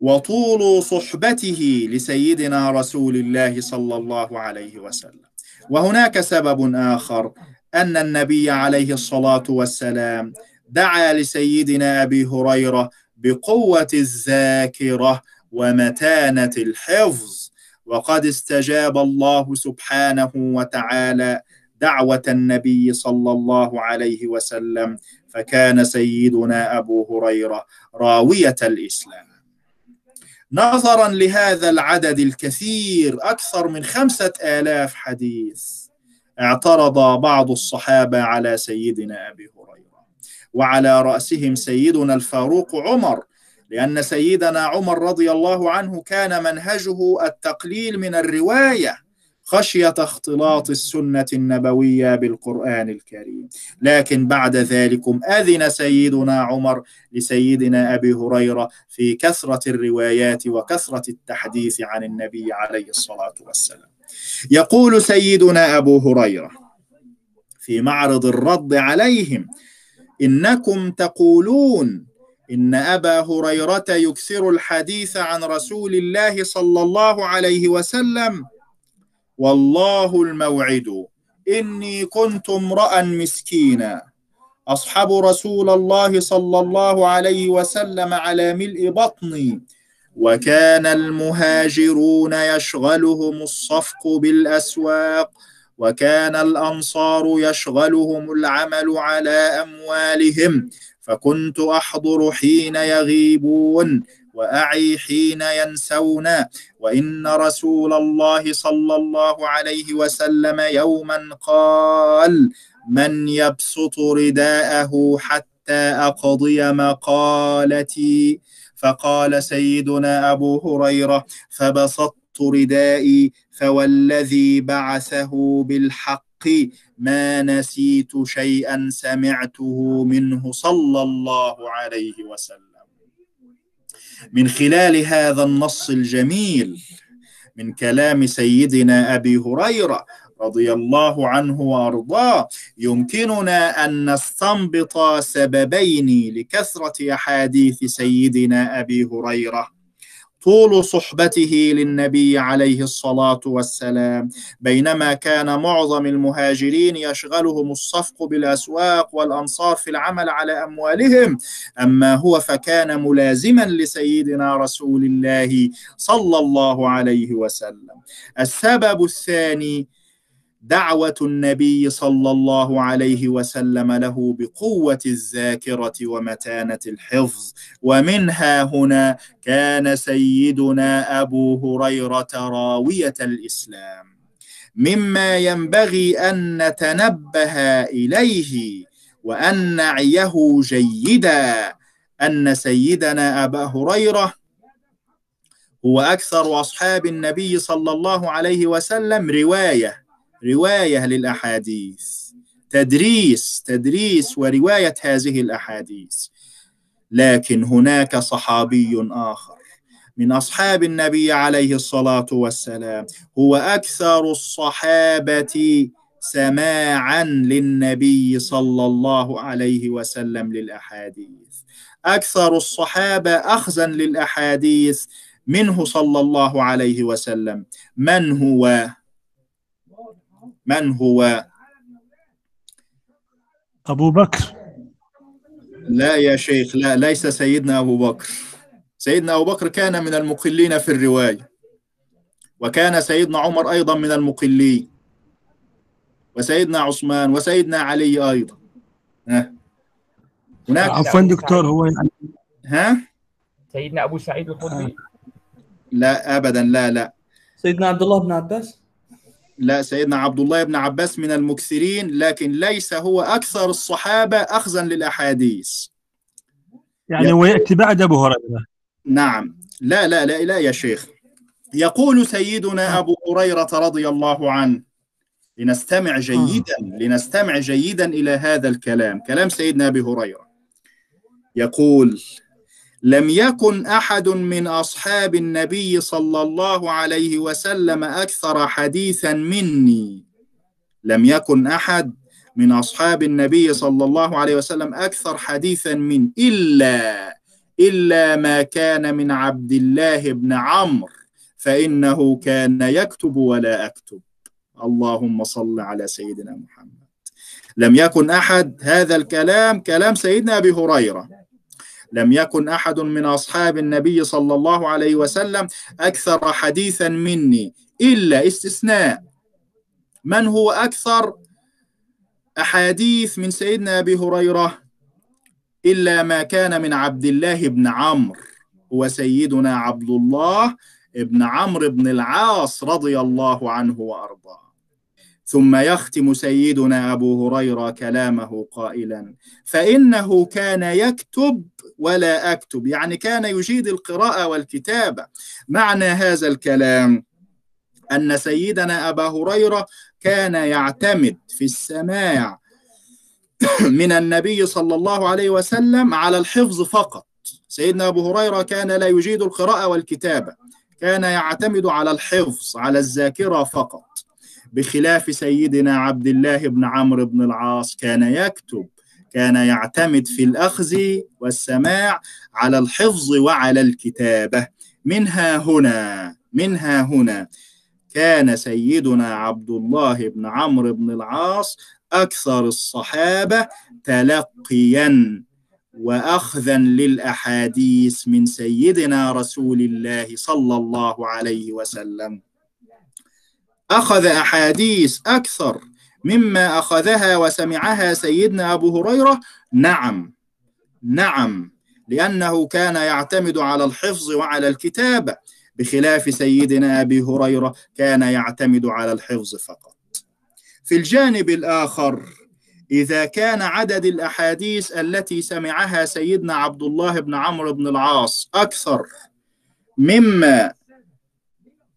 وطول صحبته لسيدنا رسول الله صلى الله عليه وسلم. وهناك سبب آخر أن النبي عليه الصلاة والسلام دعا لسيدنا أبي هريرة بقوة الذاكرة ومتانة الحفظ. وقد استجاب الله سبحانه وتعالى دعوة النبي صلى الله عليه وسلم فكان سيدنا أبو هريرة راوية الإسلام. نظرا لهذا العدد الكثير أكثر من خمسة آلاف حديث اعترض بعض الصحابة على سيدنا أبي هريرة. وعلى رأسهم سيدنا الفاروق عمر لأن سيدنا عمر رضي الله عنه كان منهجه التقليل من الرواية خشية اختلاط السنة النبوية بالقرآن الكريم. لكن بعد ذلكم أذن سيدنا عمر لسيدنا أبي هريرة في كثرة الروايات وكثرة التحديث عن النبي عليه الصلاة والسلام. يقول سيدنا أبو هريرة في معرض الرد عليهم إنكم تقولون إن أبا هريرة يكثر الحديث عن رسول الله صلى الله عليه وسلم. والله الموعد. إني كنت امرأ مسكينا أصحب رسول الله صلى الله عليه وسلم على ملء بطني. وكان المهاجرون يشغلهم الصفق بالأسواق. وكان الأنصار يشغلهم العمل على أموالهم. فكنت أحضر حين يغيبون وأعي حين ينسون. وإن رسول الله صلى الله عليه وسلم يوما قال من يبسط رداءه حتى أقضي مقالتي؟ فقال سيدنا أبو هريرة فبسطت ردائي فوالذي بعثه بالحق ما نسيت شيئا سمعته منه صلى الله عليه وسلم. من خلال هذا النص الجميل من كلام سيدنا أبي هريرة رضي الله عنه وأرضاه يمكننا أن نستنبط سببين لكثرة أحاديث سيدنا أبي هريرة. طول صحبته للنبي عليه الصلاة والسلام. بينما كان معظم المهاجرين يشغلهم الصفق بالأسواق والأنصار في العمل على أموالهم. أما هو فكان ملازما لسيدنا رسول الله صلى الله عليه وسلم. السبب الثاني دعوة النبي صلى الله عليه وسلم له بقوة الذاكرة ومتانة الحفظ. ومنها هنا كان سيدنا أبو هريرة راوية الإسلام. مما ينبغي أن نتنبه إليه وأن نعيه جيدا أن سيدنا أبا هريرة هو أكثر أصحاب النبي صلى الله عليه وسلم رواية. رواية للأحاديث. تدريس تدريس ورواية هذه الأحاديث. لكن هناك صحابي آخر. من أصحاب النبي عليه الصلاة والسلام. هو أكثر الصحابة سماعا للنبي صلى الله عليه وسلم للأحاديث. أكثر الصحابة أخذا للأحاديث منه صلى الله عليه وسلم. من هو؟ من هو؟ أبو بكر. لا يا شيخ لا ليس سيدنا أبو بكر. سيدنا أبو بكر كان من المقلين في الرواية وكان سيدنا عمر أيضا من المقلين وسيدنا عثمان وسيدنا علي أيضا. ها؟ هناك عفوا دكتور هو يعني ها؟ سيدنا أبو سعيد الخدري. لا أبدا لا لا. سيدنا عبد الله بن عباس. لا سيدنا عبد الله بن عباس من المكثرين لكن ليس هو أكثر الصحابة أخذا للأحاديث. يعني هو يأتي بعد أبو هريرة. نعم. لا لا لا لا يا شيخ. يقول سيدنا أبو هريرة رضي الله عنه لنستمع جيدا لنستمع جيدا إلى هذا الكلام. كلام سيدنا أبي هريرة. يقول لم يكن أحد من أصحاب النبي صلى الله عليه وسلم أكثر حديثا مني. لم يكن أحد من أصحاب النبي صلى الله عليه وسلم أكثر حديثا من إلا إلا ما كان من عبد الله بن عمرو فإنه كان يكتب ولا أكتب. اللهم صل على سيدنا محمد. لم يكن أحد هذا الكلام كلام سيدنا أبي هريرة. لم يكن أحد من أصحاب النبي صلى الله عليه وسلم أكثر حديثا مني إلا استثناء. من هو أكثر أحاديث من سيدنا أبي هريرة؟ إلا ما كان من عبد الله بن عمرو هو سيدنا عبد الله بن عمرو بن العاص رضي الله عنه وأرضاه. ثم يختم سيدنا أبو هريرة كلامه قائلا فإنه كان يكتب ولا أكتب. يعني كان يجيد القراءة والكتابة. معنى هذا الكلام أن سيدنا أبا هريرة كان يعتمد في السماع من النبي صلى الله عليه وسلم على الحفظ فقط. سيدنا أبو هريرة كان لا يجيد القراءة والكتابة. كان يعتمد على الحفظ على الذاكرة فقط. بخلاف سيدنا عبد الله بن عمرو بن العاص كان يكتب. كان يعتمد في الأخذ والسماع على الحفظ وعلى الكتابة. منها هنا منها هنا. كان سيدنا عبد الله بن عمرو بن العاص أكثر الصحابة تلقيا وأخذا للأحاديث من سيدنا رسول الله صلى الله عليه وسلم. أخذ أحاديث أكثر مما أخذها وسمعها سيدنا أبو هريرة؟ نعم. نعم. لأنه كان يعتمد على الحفظ وعلى الكتابة بخلاف سيدنا أبي هريرة كان يعتمد على الحفظ فقط. في الجانب الآخر إذا كان عدد الأحاديث التي سمعها سيدنا عبد الله بن عمرو بن العاص أكثر مما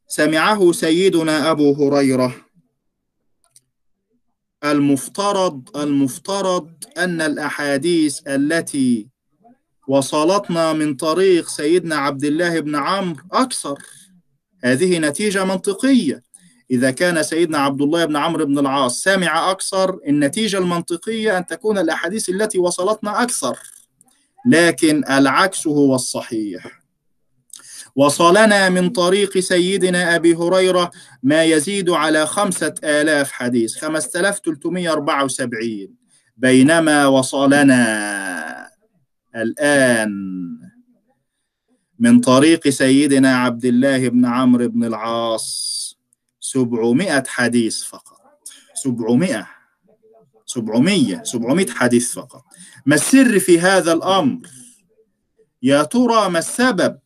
سمعه سيدنا أبو هريرة المفترض المفترض أن الأحاديث التي وصلتنا من طريق سيدنا عبد الله بن عمرو أكثر. هذه نتيجة منطقية. إذا كان سيدنا عبد الله بن عمرو بن العاص سامع أكثر النتيجة المنطقية أن تكون الأحاديث التي وصلتنا أكثر. لكن العكس هو الصحيح. وصلنا من طريق سيدنا أبي هريرة ما يزيد على خمسة آلاف حديث خمسة آلاف تلتمية أربعة وسبعين. بينما وصلنا الآن من طريق سيدنا عبد الله بن عمرو بن العاص سبعمائة حديث فقط. سبعمائة سبعمية سبعمائة حديث فقط. ما السر في هذا الأمر؟ يا ترى ما السبب؟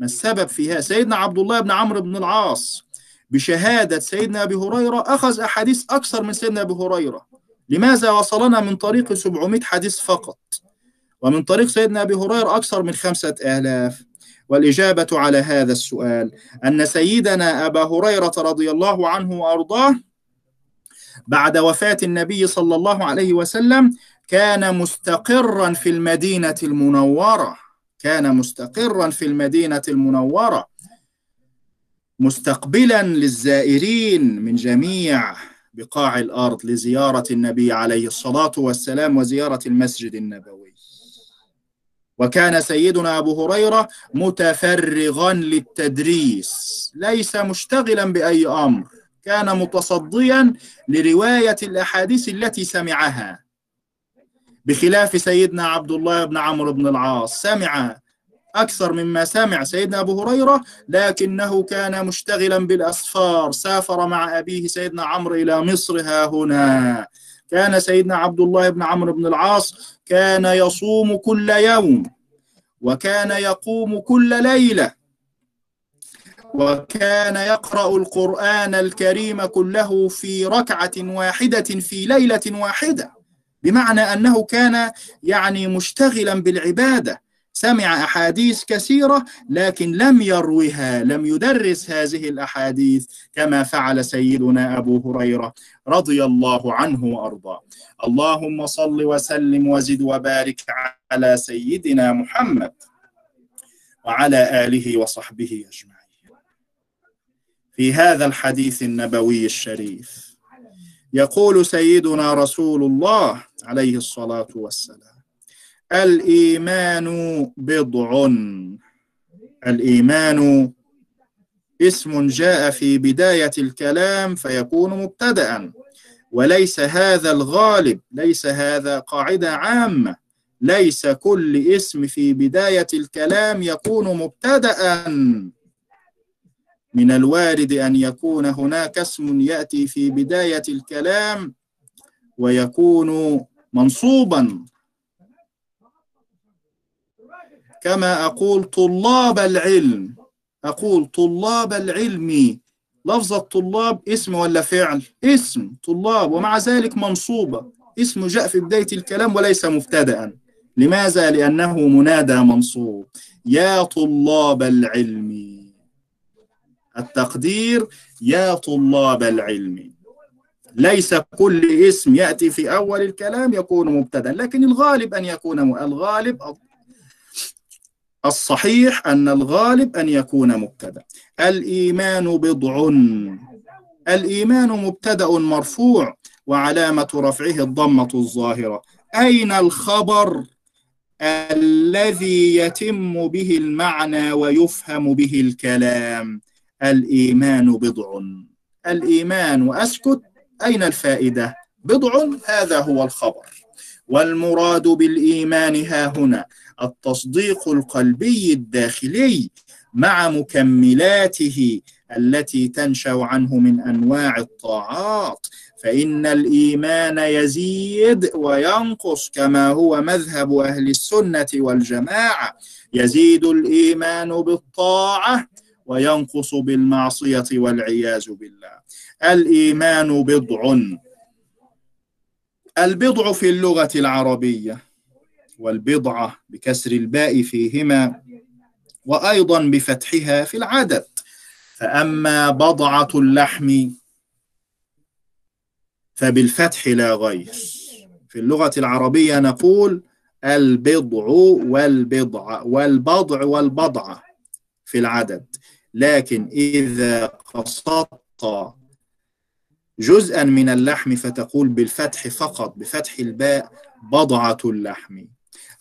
ما السبب فيها؟ سيدنا عبد الله بن عمرو بن العاص بشهادة سيدنا أبي هريرة أخذ أحاديث أكثر من سيدنا أبي هريرة. لماذا وصلنا من طريق 700 حديث فقط؟ ومن طريق سيدنا أبي هريرة أكثر من خمسة آلاف. والإجابة على هذا السؤال أن سيدنا أبا هريرة رضي الله عنه وأرضاه بعد وفاة النبي صلى الله عليه وسلم كان مستقرا في المدينة المنورة. كان مستقرا في المدينة المنورة مستقبلا للزائرين من جميع بقاع الأرض لزيارة النبي عليه الصلاة والسلام وزيارة المسجد النبوي. وكان سيدنا أبو هريرة متفرغا للتدريس، ليس مشتغلا بأي أمر، كان متصديا لرواية الأحاديث التي سمعها. بخلاف سيدنا عبد الله بن عمرو بن العاص، سمع أكثر مما سمع سيدنا أبو هريرة لكنه كان مشتغلا بالأسفار. سافر مع أبيه سيدنا عمرو إلى مصر. ها هنا. كان سيدنا عبد الله بن عمرو بن العاص كان يصوم كل يوم وكان يقوم كل ليلة وكان يقرأ القرآن الكريم كله في ركعة واحدة في ليلة واحدة. بمعنى أنه كان يعني مشتغلا بالعبادة. سمع أحاديث كثيرة لكن لم يروها لم يدرس هذه الأحاديث كما فعل سيدنا أبو هريرة رضي الله عنه وأرضاه. اللهم صل وسلم وزد وبارك على سيدنا محمد وعلى آله وصحبه أجمعين. في هذا الحديث النبوي الشريف. يقول سيدنا رسول الله عليه الصلاة والسلام الإيمان بضع. الإيمان اسم جاء في بداية الكلام فيكون مبتدأ. وليس هذا الغالب ليس هذا قاعدة عامة. ليس كل اسم في بداية الكلام يكون مبتدأ. من الوارد أن يكون هناك اسم يأتي في بداية الكلام ويكون منصوبا. كما أقول طلاب العلم أقول طلاب العلم. لفظ الطلاب اسم ولا فعل؟ اسم طلاب ومع ذلك منصوبة. اسم جاء في بداية الكلام وليس مبتدأ لماذا؟ لأنه منادى منصوب. يا طلاب العلم. التقدير يا طلاب العلم. ليس كل اسم يأتي في أول الكلام يكون مبتدأ لكن الغالب أن يكون الغالب الصحيح أن الغالب أن يكون مبتدأ. الإيمان بضع. الإيمان مبتدأ مرفوع وعلامة رفعه الضمة الظاهرة. أين الخبر الذي يتم به المعنى ويفهم به الكلام؟ الإيمان بضع. الإيمان وأسكت أين الفائدة؟ بضع هذا هو الخبر. والمراد بالإيمان ها هنا التصديق القلبي الداخلي مع مكملاته التي تنشأ عنه من أنواع الطاعات. فإن الإيمان يزيد وينقص كما هو مذهب أهل السنة والجماعة. يزيد الإيمان بالطاعة وينقص بالمعصية والعياذ بالله. الإيمان بضع. البضع في اللغة العربية والبضعة بكسر الباء فيهما وأيضا بفتحها في العدد. فأما بضعة اللحم فبالفتح لا غير. في اللغة العربية نقول البضع والبضعة والبضع والبضعة في العدد. لكن إذا قصدت جزءا من اللحم فتقول بالفتح فقط بفتح الباء بضعة اللحم.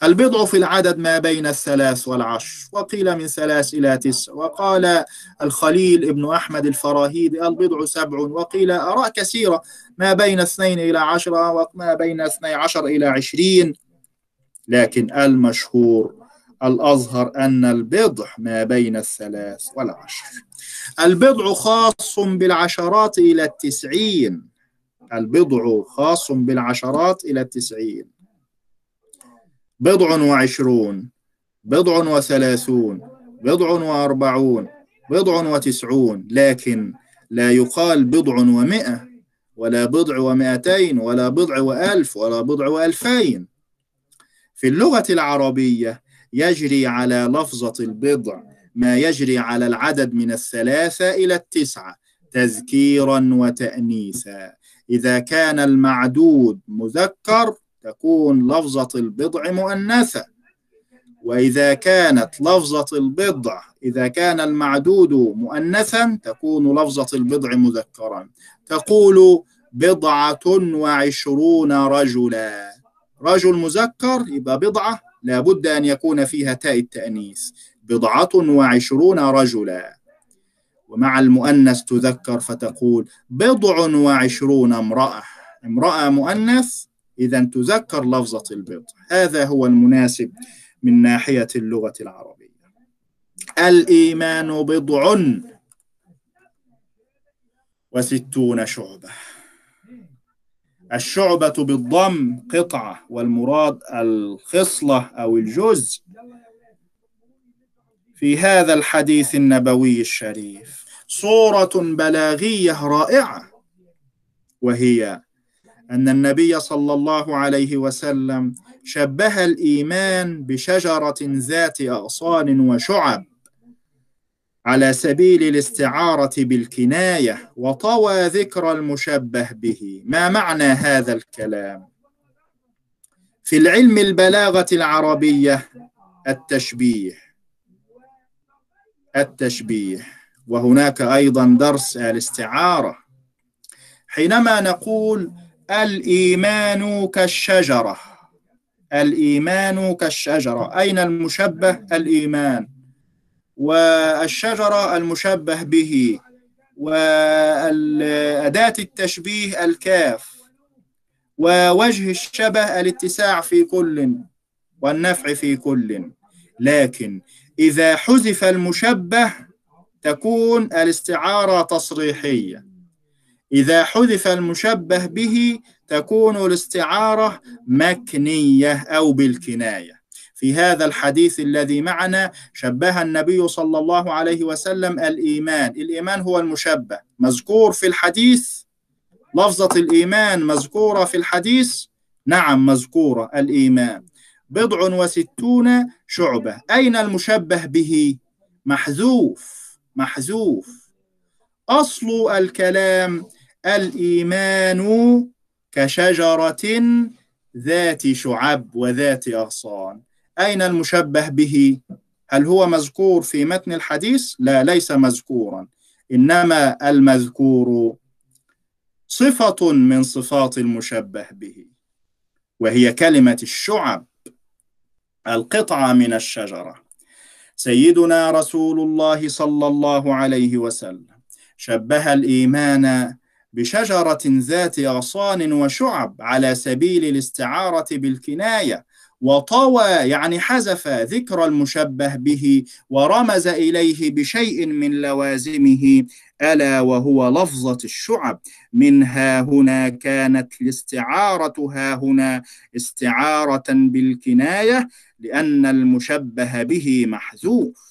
البضع في العدد ما بين الثلاث والعشر. وقيل من ثلاث إلى تسع. وقال الخليل ابن أحمد الفراهيدي البضع سبع. وقيل آراء كثيرة. ما بين اثنين إلى عشرة وما بين اثني عشر إلى عشرين. لكن المشهور الأظهر أن البضع ما بين الثلاث والعشر. البضع خاص بالعشرات إلى التسعين. البضع خاص بالعشرات إلى التسعين. بضع وعشرون بضع وثلاثون بضع وأربعون بضع وتسعون. لكن لا يقال بضع ومئة ولا بضع ومئتين ولا بضع وألف ولا بضع وألفين. في اللغة العربية يجري على لفظة البضع ما يجري على العدد من الثلاثة إلى التسعة تذكيرا وتأنيثا إذا كان المعدود مذكر تكون لفظة البضع مؤنثة. وإذا كانت لفظة البضع إذا كان المعدود مؤنثا تكون لفظة البضع مذكرا. تقول بضعة وعشرون رجلا. رجل مذكر يبقى بضعة. لابد أن يكون فيها تاء التأنيث. بضعة وعشرون رجلا. ومع المؤنث تذكر فتقول بضع وعشرون امرأة. امرأة مؤنث إذا تذكر لفظة البضع. هذا هو المناسب من ناحية اللغة العربية. الإيمان بضع. وستون شعبة. الشعبة بالضم قطعة والمراد الخصلة أو الجزء في هذا الحديث النبوي الشريف. صورة بلاغية رائعة وهي أن النبي صلى الله عليه وسلم شبه الإيمان بشجرة ذات أغصان وشعب. على سبيل الاستعارة بالكناية وطوى ذكر المشبه به. ما معنى هذا الكلام؟ في العلم البلاغة العربية التشبيه. التشبيه. وهناك أيضا درس الاستعارة. حينما نقول الإيمان كالشجرة. الإيمان كالشجرة. أين المشبه؟ الإيمان. والشجرة المشبه به وأداة التشبيه الكاف ووجه الشبه الاتساع في كل والنفع في كل. لكن إذا حذف المشبه تكون الاستعارة تصريحية. إذا حذف المشبه به تكون الاستعارة مكنية أو بالكناية. في هذا الحديث الذي معنا شبه النبي صلى الله عليه وسلم الإيمان. الإيمان هو المشبه. مذكور في الحديث لفظة الإيمان مذكورة في الحديث؟ نعم مذكورة. الإيمان. بضع وستون شعبة. أين المشبه به؟ محذوف. محذوف. أصل الكلام الإيمان كشجرة ذات شعب وذات أغصان. أين المشبه به؟ هل هو مذكور في متن الحديث؟ لا ليس مذكورا إنما المذكور صفة من صفات المشبه به وهي كلمة الشعب القطعة من الشجرة سيدنا رسول الله صلى الله عليه وسلم شبه الإيمان بشجرة ذات أغصان وشعب على سبيل الاستعارة بالكناية وطوى يعني حذف ذكر المشبه به ورمز إليه بشيء من لوازمه ألا وهو لفظة الشعب. منها هنا كانت الاستعارة ها هنا استعارة بالكناية لأن المشبه به محذوف.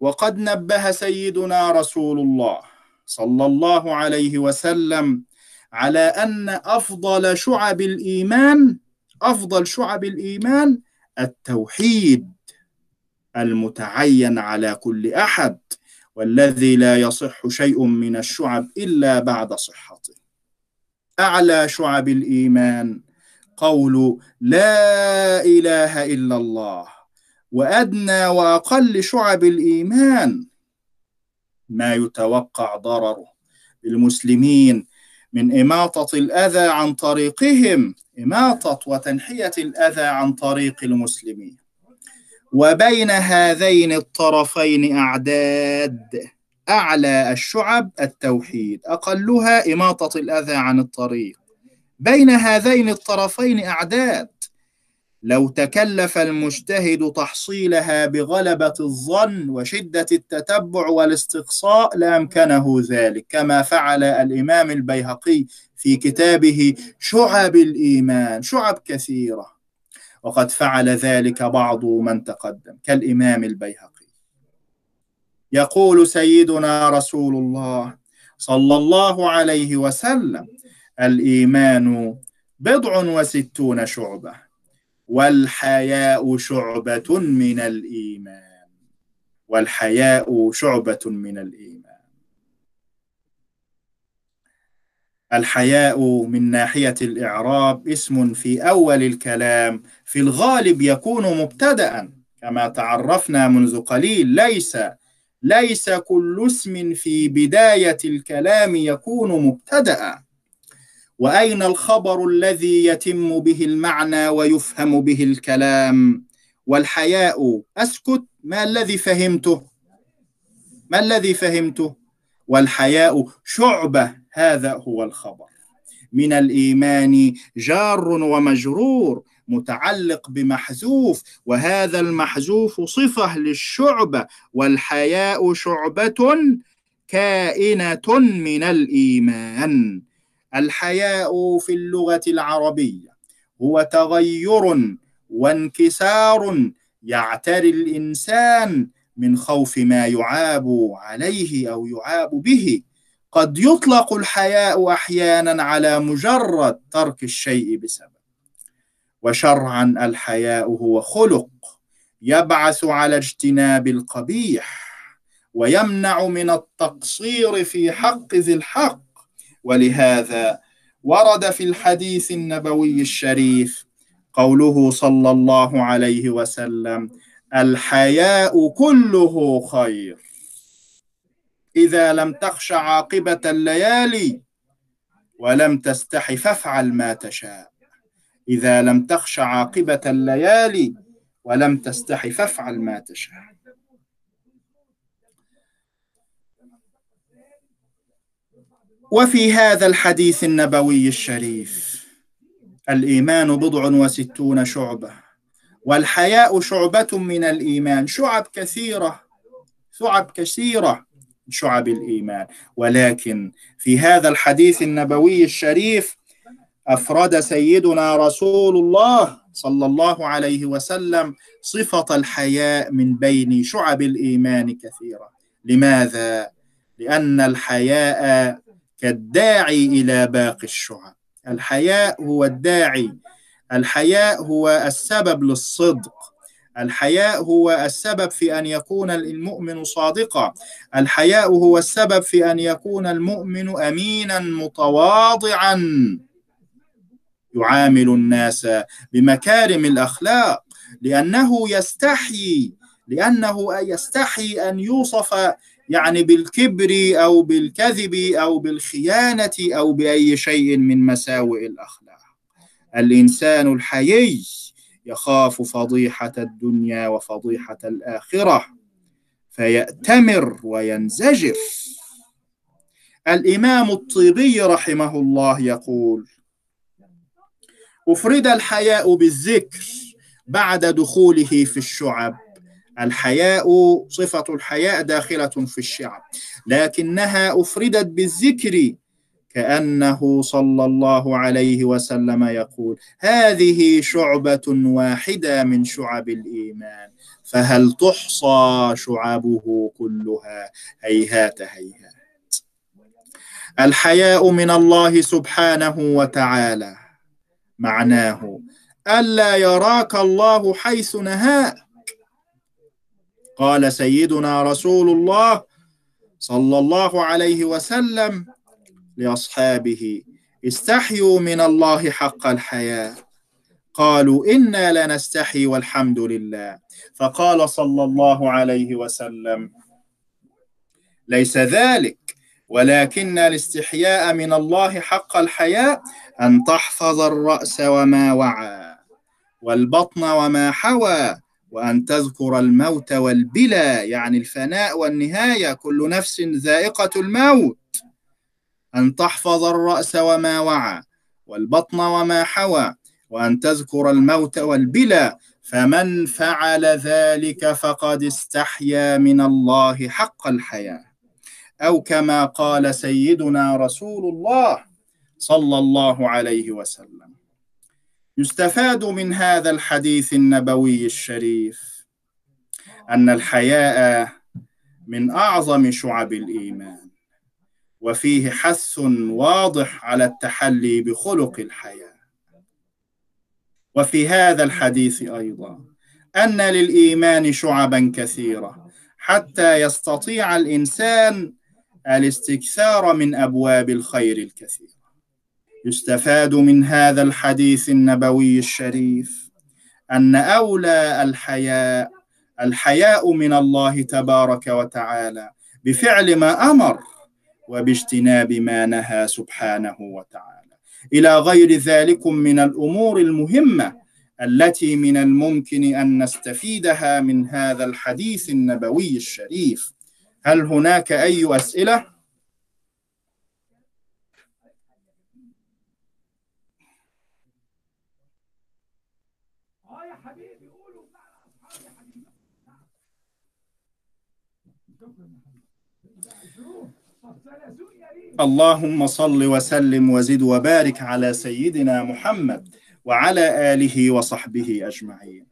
وقد نبه سيدنا رسول الله صلى الله عليه وسلم على أن أفضل شعب الإيمان أفضل شعب الإيمان التوحيد المتعين على كل أحد والذي لا يصح شيء من الشعب إلا بعد صحته. أعلى شعب الإيمان قول لا إله إلا الله وأدنى وأقل شعب الإيمان ما يتوقع ضرره. بالمسلمين من إماطة الأذى عن طريقهم إماطة وتنحية الأذى عن طريق المسلمين. وبين هذين الطرفين أعداد أعلى الشعب التوحيد أقلها إماطة الأذى عن الطريق. بين هذين الطرفين أعداد لو تكلف المجتهد تحصيلها بغلبة الظن وشدة التتبع والاستقصاء لأمكنه ذلك كما فعل الإمام البيهقي في كتابه شعب الإيمان شعب كثيرة. وقد فعل ذلك بعض من تقدم كالإمام البيهقي. يقول سيدنا رسول الله صلى الله عليه وسلم الإيمان بضع وستون شعبة. والحياء شعبة من الإيمان. والحياء شعبة من الإيمان. الحياء من ناحية الإعراب اسم في أول الكلام. في الغالب يكون مبتدأ كما تعرفنا منذ قليل. ليس ليس كل اسم في بداية الكلام يكون مبتدأ. وأين الخبر الذي يتم به المعنى ويفهم به الكلام؟ والحياء أسكت ما الذي فهمته؟ ما الذي فهمته؟ والحياء شعبة هذا هو الخبر. من الإيمان جار ومجرور متعلق بمحذوف وهذا المحذوف صفة للشعبة والحياء شعبة كائنة من الإيمان. الحياء في اللغة العربية هو تغير وانكسار يعتري الإنسان من خوف ما يعاب عليه أو يعاب به. قد يطلق الحياء أحيانا على مجرد ترك الشيء بسبب. وشرعا الحياء هو خلق يبعث على اجتناب القبيح ويمنع من التقصير في حق ذي الحق. ولهذا ورد في الحديث النبوي الشريف قوله صلى الله عليه وسلم الحياء كله خير. إذا لم تخش عاقبة الليالي ولم تستح فافعل ما تشاء. إذا لم تخش عاقبة الليالي ولم تستح فافعل ما تشاء. وفي هذا الحديث النبوي الشريف الإيمان بضع وستون شعبة والحياء شعبة من الإيمان. شعب كثيرة شعب كثيرة شعب الإيمان. ولكن في هذا الحديث النبوي الشريف أفرد سيدنا رسول الله صلى الله عليه وسلم صفة الحياء من بين شعب الإيمان كثيرة. لماذا؟ لأن الحياء كالداعي إلى باقي الشعب. الحياء هو الداعي. الحياء هو السبب للصدق. الحياء هو السبب في أن يكون المؤمن صادقا. الحياء هو السبب في أن يكون المؤمن أمينا متواضعا. يعامل الناس بمكارم الأخلاق. لأنه يستحي لأنه يستحي أن يوصف يعني بالكبر أو بالكذب أو بالخيانة أو بأي شيء من مساوئ الأخلاق. الإنسان الحيي يخاف فضيحة الدنيا وفضيحة الآخرة فيأتمر وينزجر الإمام الطيبي رحمه الله يقول أفرد الحياء بالذكر بعد دخوله في الشعب الحياء صفة الحياء داخلة في الشعب لكنها أفردت بالذكر كأنه صلى الله عليه وسلم يقول هذه شعبة واحدة من شعب الإيمان فهل تحصى شعبه كلها؟ هيهات هيهات. الحياء من الله سبحانه وتعالى معناه ألا يراك الله حيث نهاك قال سيدنا رسول الله صلى الله عليه وسلم لأصحابه استحيوا من الله حق الحياء قالوا إنا لنستحي والحمد لله. فقال صلى الله عليه وسلم ليس ذلك ولكن الاستحياء من الله حق الحياء أن تحفظ الرأس وما وعى والبطن وما حوى وأن تذكر الموت والبلا يعني الفناء والنهاية. كل نفس ذائقة الموت. أن تحفظ الرأس وما وعى والبطن وما حوى وأن تذكر الموت والبلا فمن فعل ذلك فقد استحيا من الله حق الحياة. أو كما قال سيدنا رسول الله صلى الله عليه وسلم. يستفاد من هذا الحديث النبوي الشريف أن الحياء من أعظم شعب الإيمان وفيه حث واضح على التحلي بخلق الحياة. وفي هذا الحديث أيضا أن للإيمان شعبا كثيرة حتى يستطيع الإنسان الاستكثار من أبواب الخير الكثير. يستفاد من هذا الحديث النبوي الشريف أن أولى الحياء الحياء من الله تبارك وتعالى بفعل ما أمر وباجتناب ما نهى سبحانه وتعالى. إلى غير ذلك من الأمور المهمة التي من الممكن أن نستفيدها من هذا الحديث النبوي الشريف. هل هناك أي أسئلة؟ اللهم صل وسلم وزد وبارك على سيدنا محمد وعلى آله وصحبه أجمعين.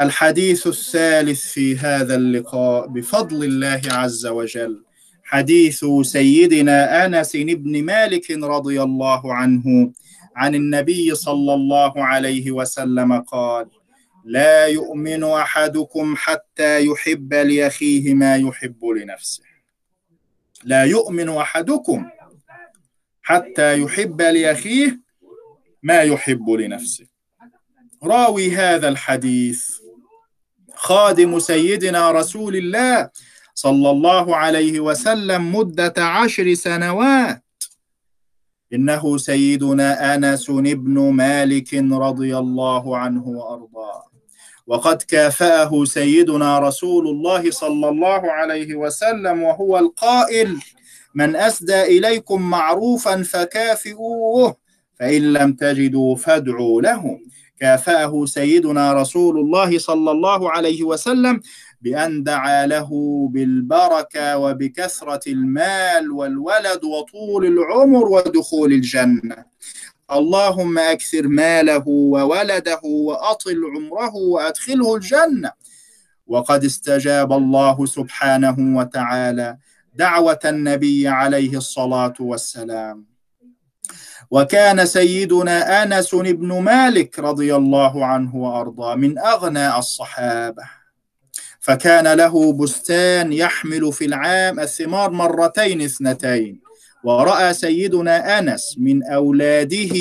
الحديث الثالث في هذا اللقاء بفضل الله عز وجل حديث سيدنا أنس بن مالك رضي الله عنه عن النبي صلى الله عليه وسلم قال: لا يؤمن أحدكم حتى يحب لأخيه ما يحب لنفسه. لا يؤمن أحدكم حتى يحب لأخيه ما يحب لنفسه. راوي هذا الحديث خادم سيدنا رسول الله صلى الله عليه وسلم مدة عشر سنوات. إنه سيدنا أنس بن مالك رضي الله عنه وأرضاه. وقد كافأه سيدنا رسول الله صلى الله عليه وسلم وهو القائل من أسدى إليكم معروفا فكافئوه فإن لم تجدوا فادعوا له. كافأه سيدنا رسول الله صلى الله عليه وسلم بأن دعا له بالبركة وبكثرة المال والولد وطول العمر ودخول الجنة. اللهم أكثر ماله وولده وأطل عمره وأدخله الجنة. وقد استجاب الله سبحانه وتعالى دعوة النبي عليه الصلاة والسلام. وكان سيدنا أنس بن مالك رضي الله عنه وأرضاه من أغنى الصحابة. فكان له بستان يحمل في العام الثمار مرتين اثنتين. ورأى سيدنا أنس من أولاده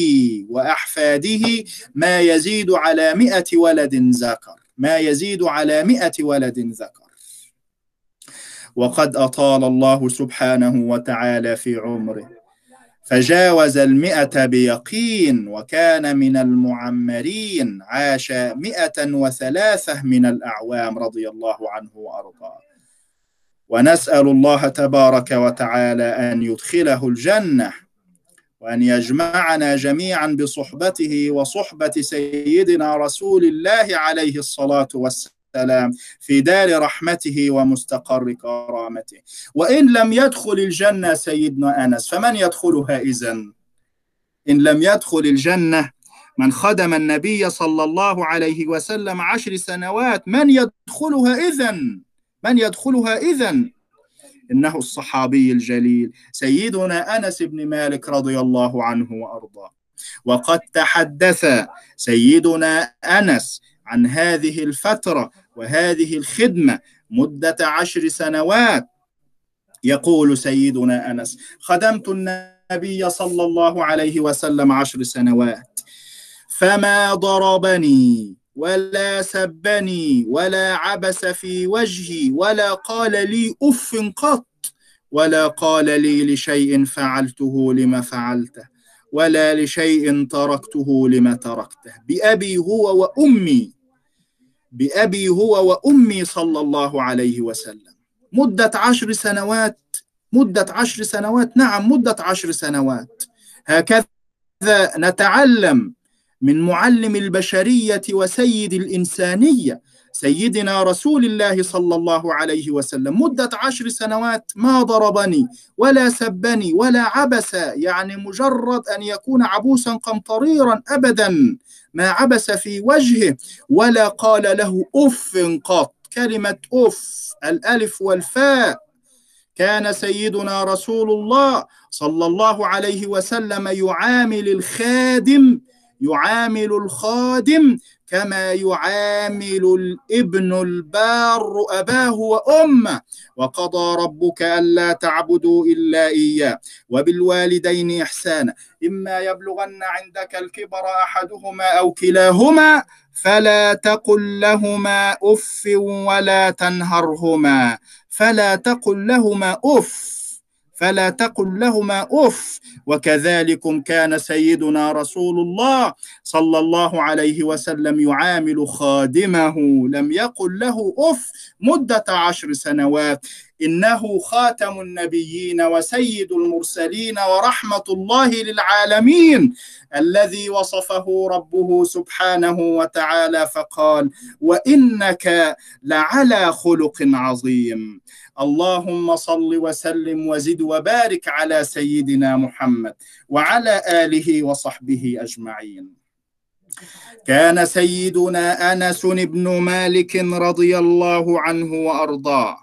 وأحفاده ما يزيد على مئة ولد ذكر ما يزيد على مئة ولد ذكر. وقد أطال الله سبحانه وتعالى في عمره فجاوز المئة بيقين وكان من المعمرين عاش مئة وثلاثة من الأعوام رضي الله عنه وأرضاه. ونسأل الله تبارك وتعالى أن يدخله الجنة وأن يجمعنا جميعا بصحبته وصحبة سيدنا رسول الله عليه الصلاة والسلام في دار رحمته ومستقر كرامته. وإن لم يدخل الجنة سيدنا أنس فمن يدخلها اذا؟ إن لم يدخل الجنة من خدم النبي صلى الله عليه وسلم عشر سنوات من يدخلها اذن من يدخلها إذا إنه الصحابي الجليل سيدنا أنس بن مالك رضي الله عنه وأرضاه. وقد تحدث سيدنا أنس عن هذه الفترة وهذه الخدمة مدة عشر سنوات. يقول سيدنا أنس خدمت النبي صلى الله عليه وسلم عشر سنوات فما ضربني ولا سبني ولا عبس في وجهي ولا قال لي أف قط ولا قال لي لشيء فعلته لما فعلته ولا لشيء تركته لما تركته. بأبي هو وأمي بأبي هو وأمي صلى الله عليه وسلم. مدة عشر سنوات مدة عشر سنوات نعم مدة عشر سنوات. هكذا نتعلم من معلم البشرية وسيد الإنسانية سيدنا رسول الله صلى الله عليه وسلم. مدة عشر سنوات ما ضربني ولا سبني ولا عبس يعني مجرد أن يكون عبوسا قمطريرا ابدا ما عبس في وجهه ولا قال له أف قط. كلمة أف الألف والفاء. كان سيدنا رسول الله صلى الله عليه وسلم يعامل الخادم يعامل الخادم كما يعامل الابن البار أباه وأمه. وقضى ربك ألا تعبدوا إلا إياه. وبالوالدين إحسانا. إما يبلغن عندك الكبر أحدهما أو كلاهما فلا تقل لهما أف ولا تنهرهما. فلا تقل لهما أف. فلا تقل لهما اف وكذلكم كان سيدنا رسول الله صلى الله عليه وسلم يعامل خادمه. لم يقل له اف مدة عشر سنوات. إنه خاتم النبيين وسيد المرسلين ورحمة الله للعالمين. الذي وصفه ربه سبحانه وتعالى فقال وإنك لعلى خلق عظيم. اللهم صل وسلم وزد وبارك على سيدنا محمد وعلى آله وصحبه أجمعين. كان سيدنا أنس بن مالك رضي الله عنه وأرضاه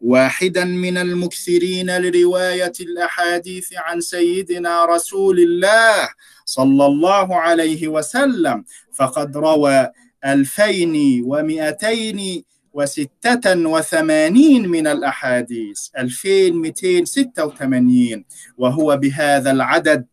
واحدا من المكثرين لرواية الأحاديث عن سيدنا رسول الله صلى الله عليه وسلم فقد روى ألفين ومئتين وستة وثمانين من الأحاديث ألفين مئتين ستة وثمانين. وهو بهذا العدد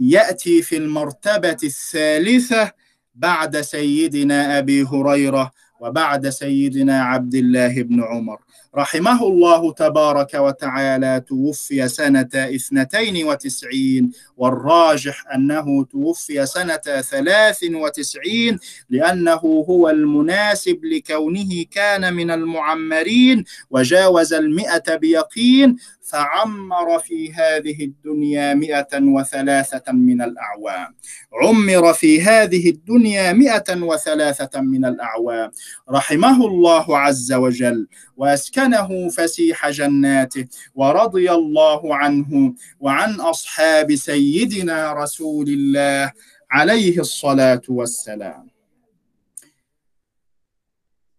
يأتي في المرتبة الثالثة بعد سيدنا أبي هريرة وبعد سيدنا عبد الله بن عمر. رحمه الله تبارك وتعالى توفي سنة اثنتين وتسعين والراجح أنه توفي سنة ثلاث وتسعين لأنه هو المناسب لكونه كان من المعمرين وجاوز المئة بيقين فعمر في هذه الدنيا مئة وثلاثة من الأعوام. عمر في هذه الدنيا مئة وثلاثة من الأعوام. رحمه الله عز وجل وأسكنه فسيح جناته ورضي الله عنه وعن أصحاب سيدنا رسول الله عليه الصلاة والسلام.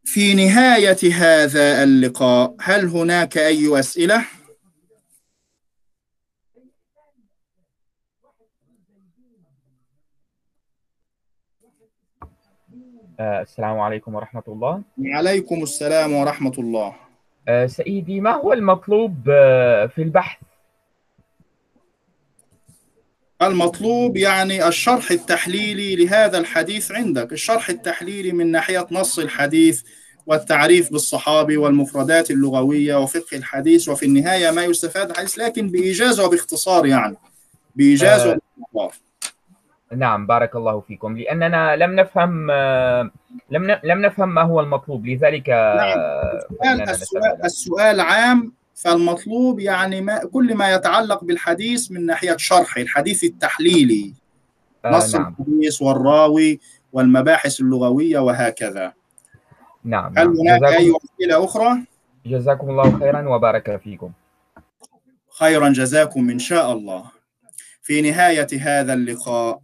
في نهاية هذا اللقاء هل هناك أي أسئلة؟ السلام عليكم ورحمة الله. وعليكم السلام ورحمة الله. آه، سيدي ما هو المطلوب آه، في البحث؟ المطلوب يعني الشرح التحليلي لهذا الحديث عندك. الشرح التحليلي من ناحية نص الحديث والتعريف بالصحابي والمفردات اللغوية وفقه الحديث وفي النهاية ما يستفاد الحديث لكن بإيجاز وباختصار يعني. بإيجاز آه. وباختصار. نعم بارك الله فيكم. لأننا لم نفهم لم لم نفهم ما هو المطلوب. لذلك آه، السؤال, السؤال. السؤال عام فالمطلوب يعني ما كل ما يتعلق بالحديث من ناحية شرح الحديث التحليلي. آه، نص نعم. الحديث والراوي والمباحث اللغوية وهكذا. نعم هل نعم. هناك جزاكم, أي أسئلة أخرى؟ جزاكم الله خيرا وبارك فيكم. خيرا جزاكم إن شاء الله. في نهاية هذا اللقاء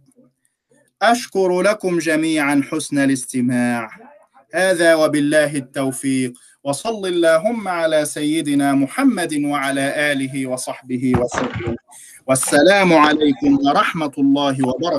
أشكر لكم جميعا حسن الاستماع. هذا وبالله التوفيق. وصل اللهم على سيدنا محمد وعلى آله وصحبه وسلم. والسلام عليكم ورحمة الله وبركاته.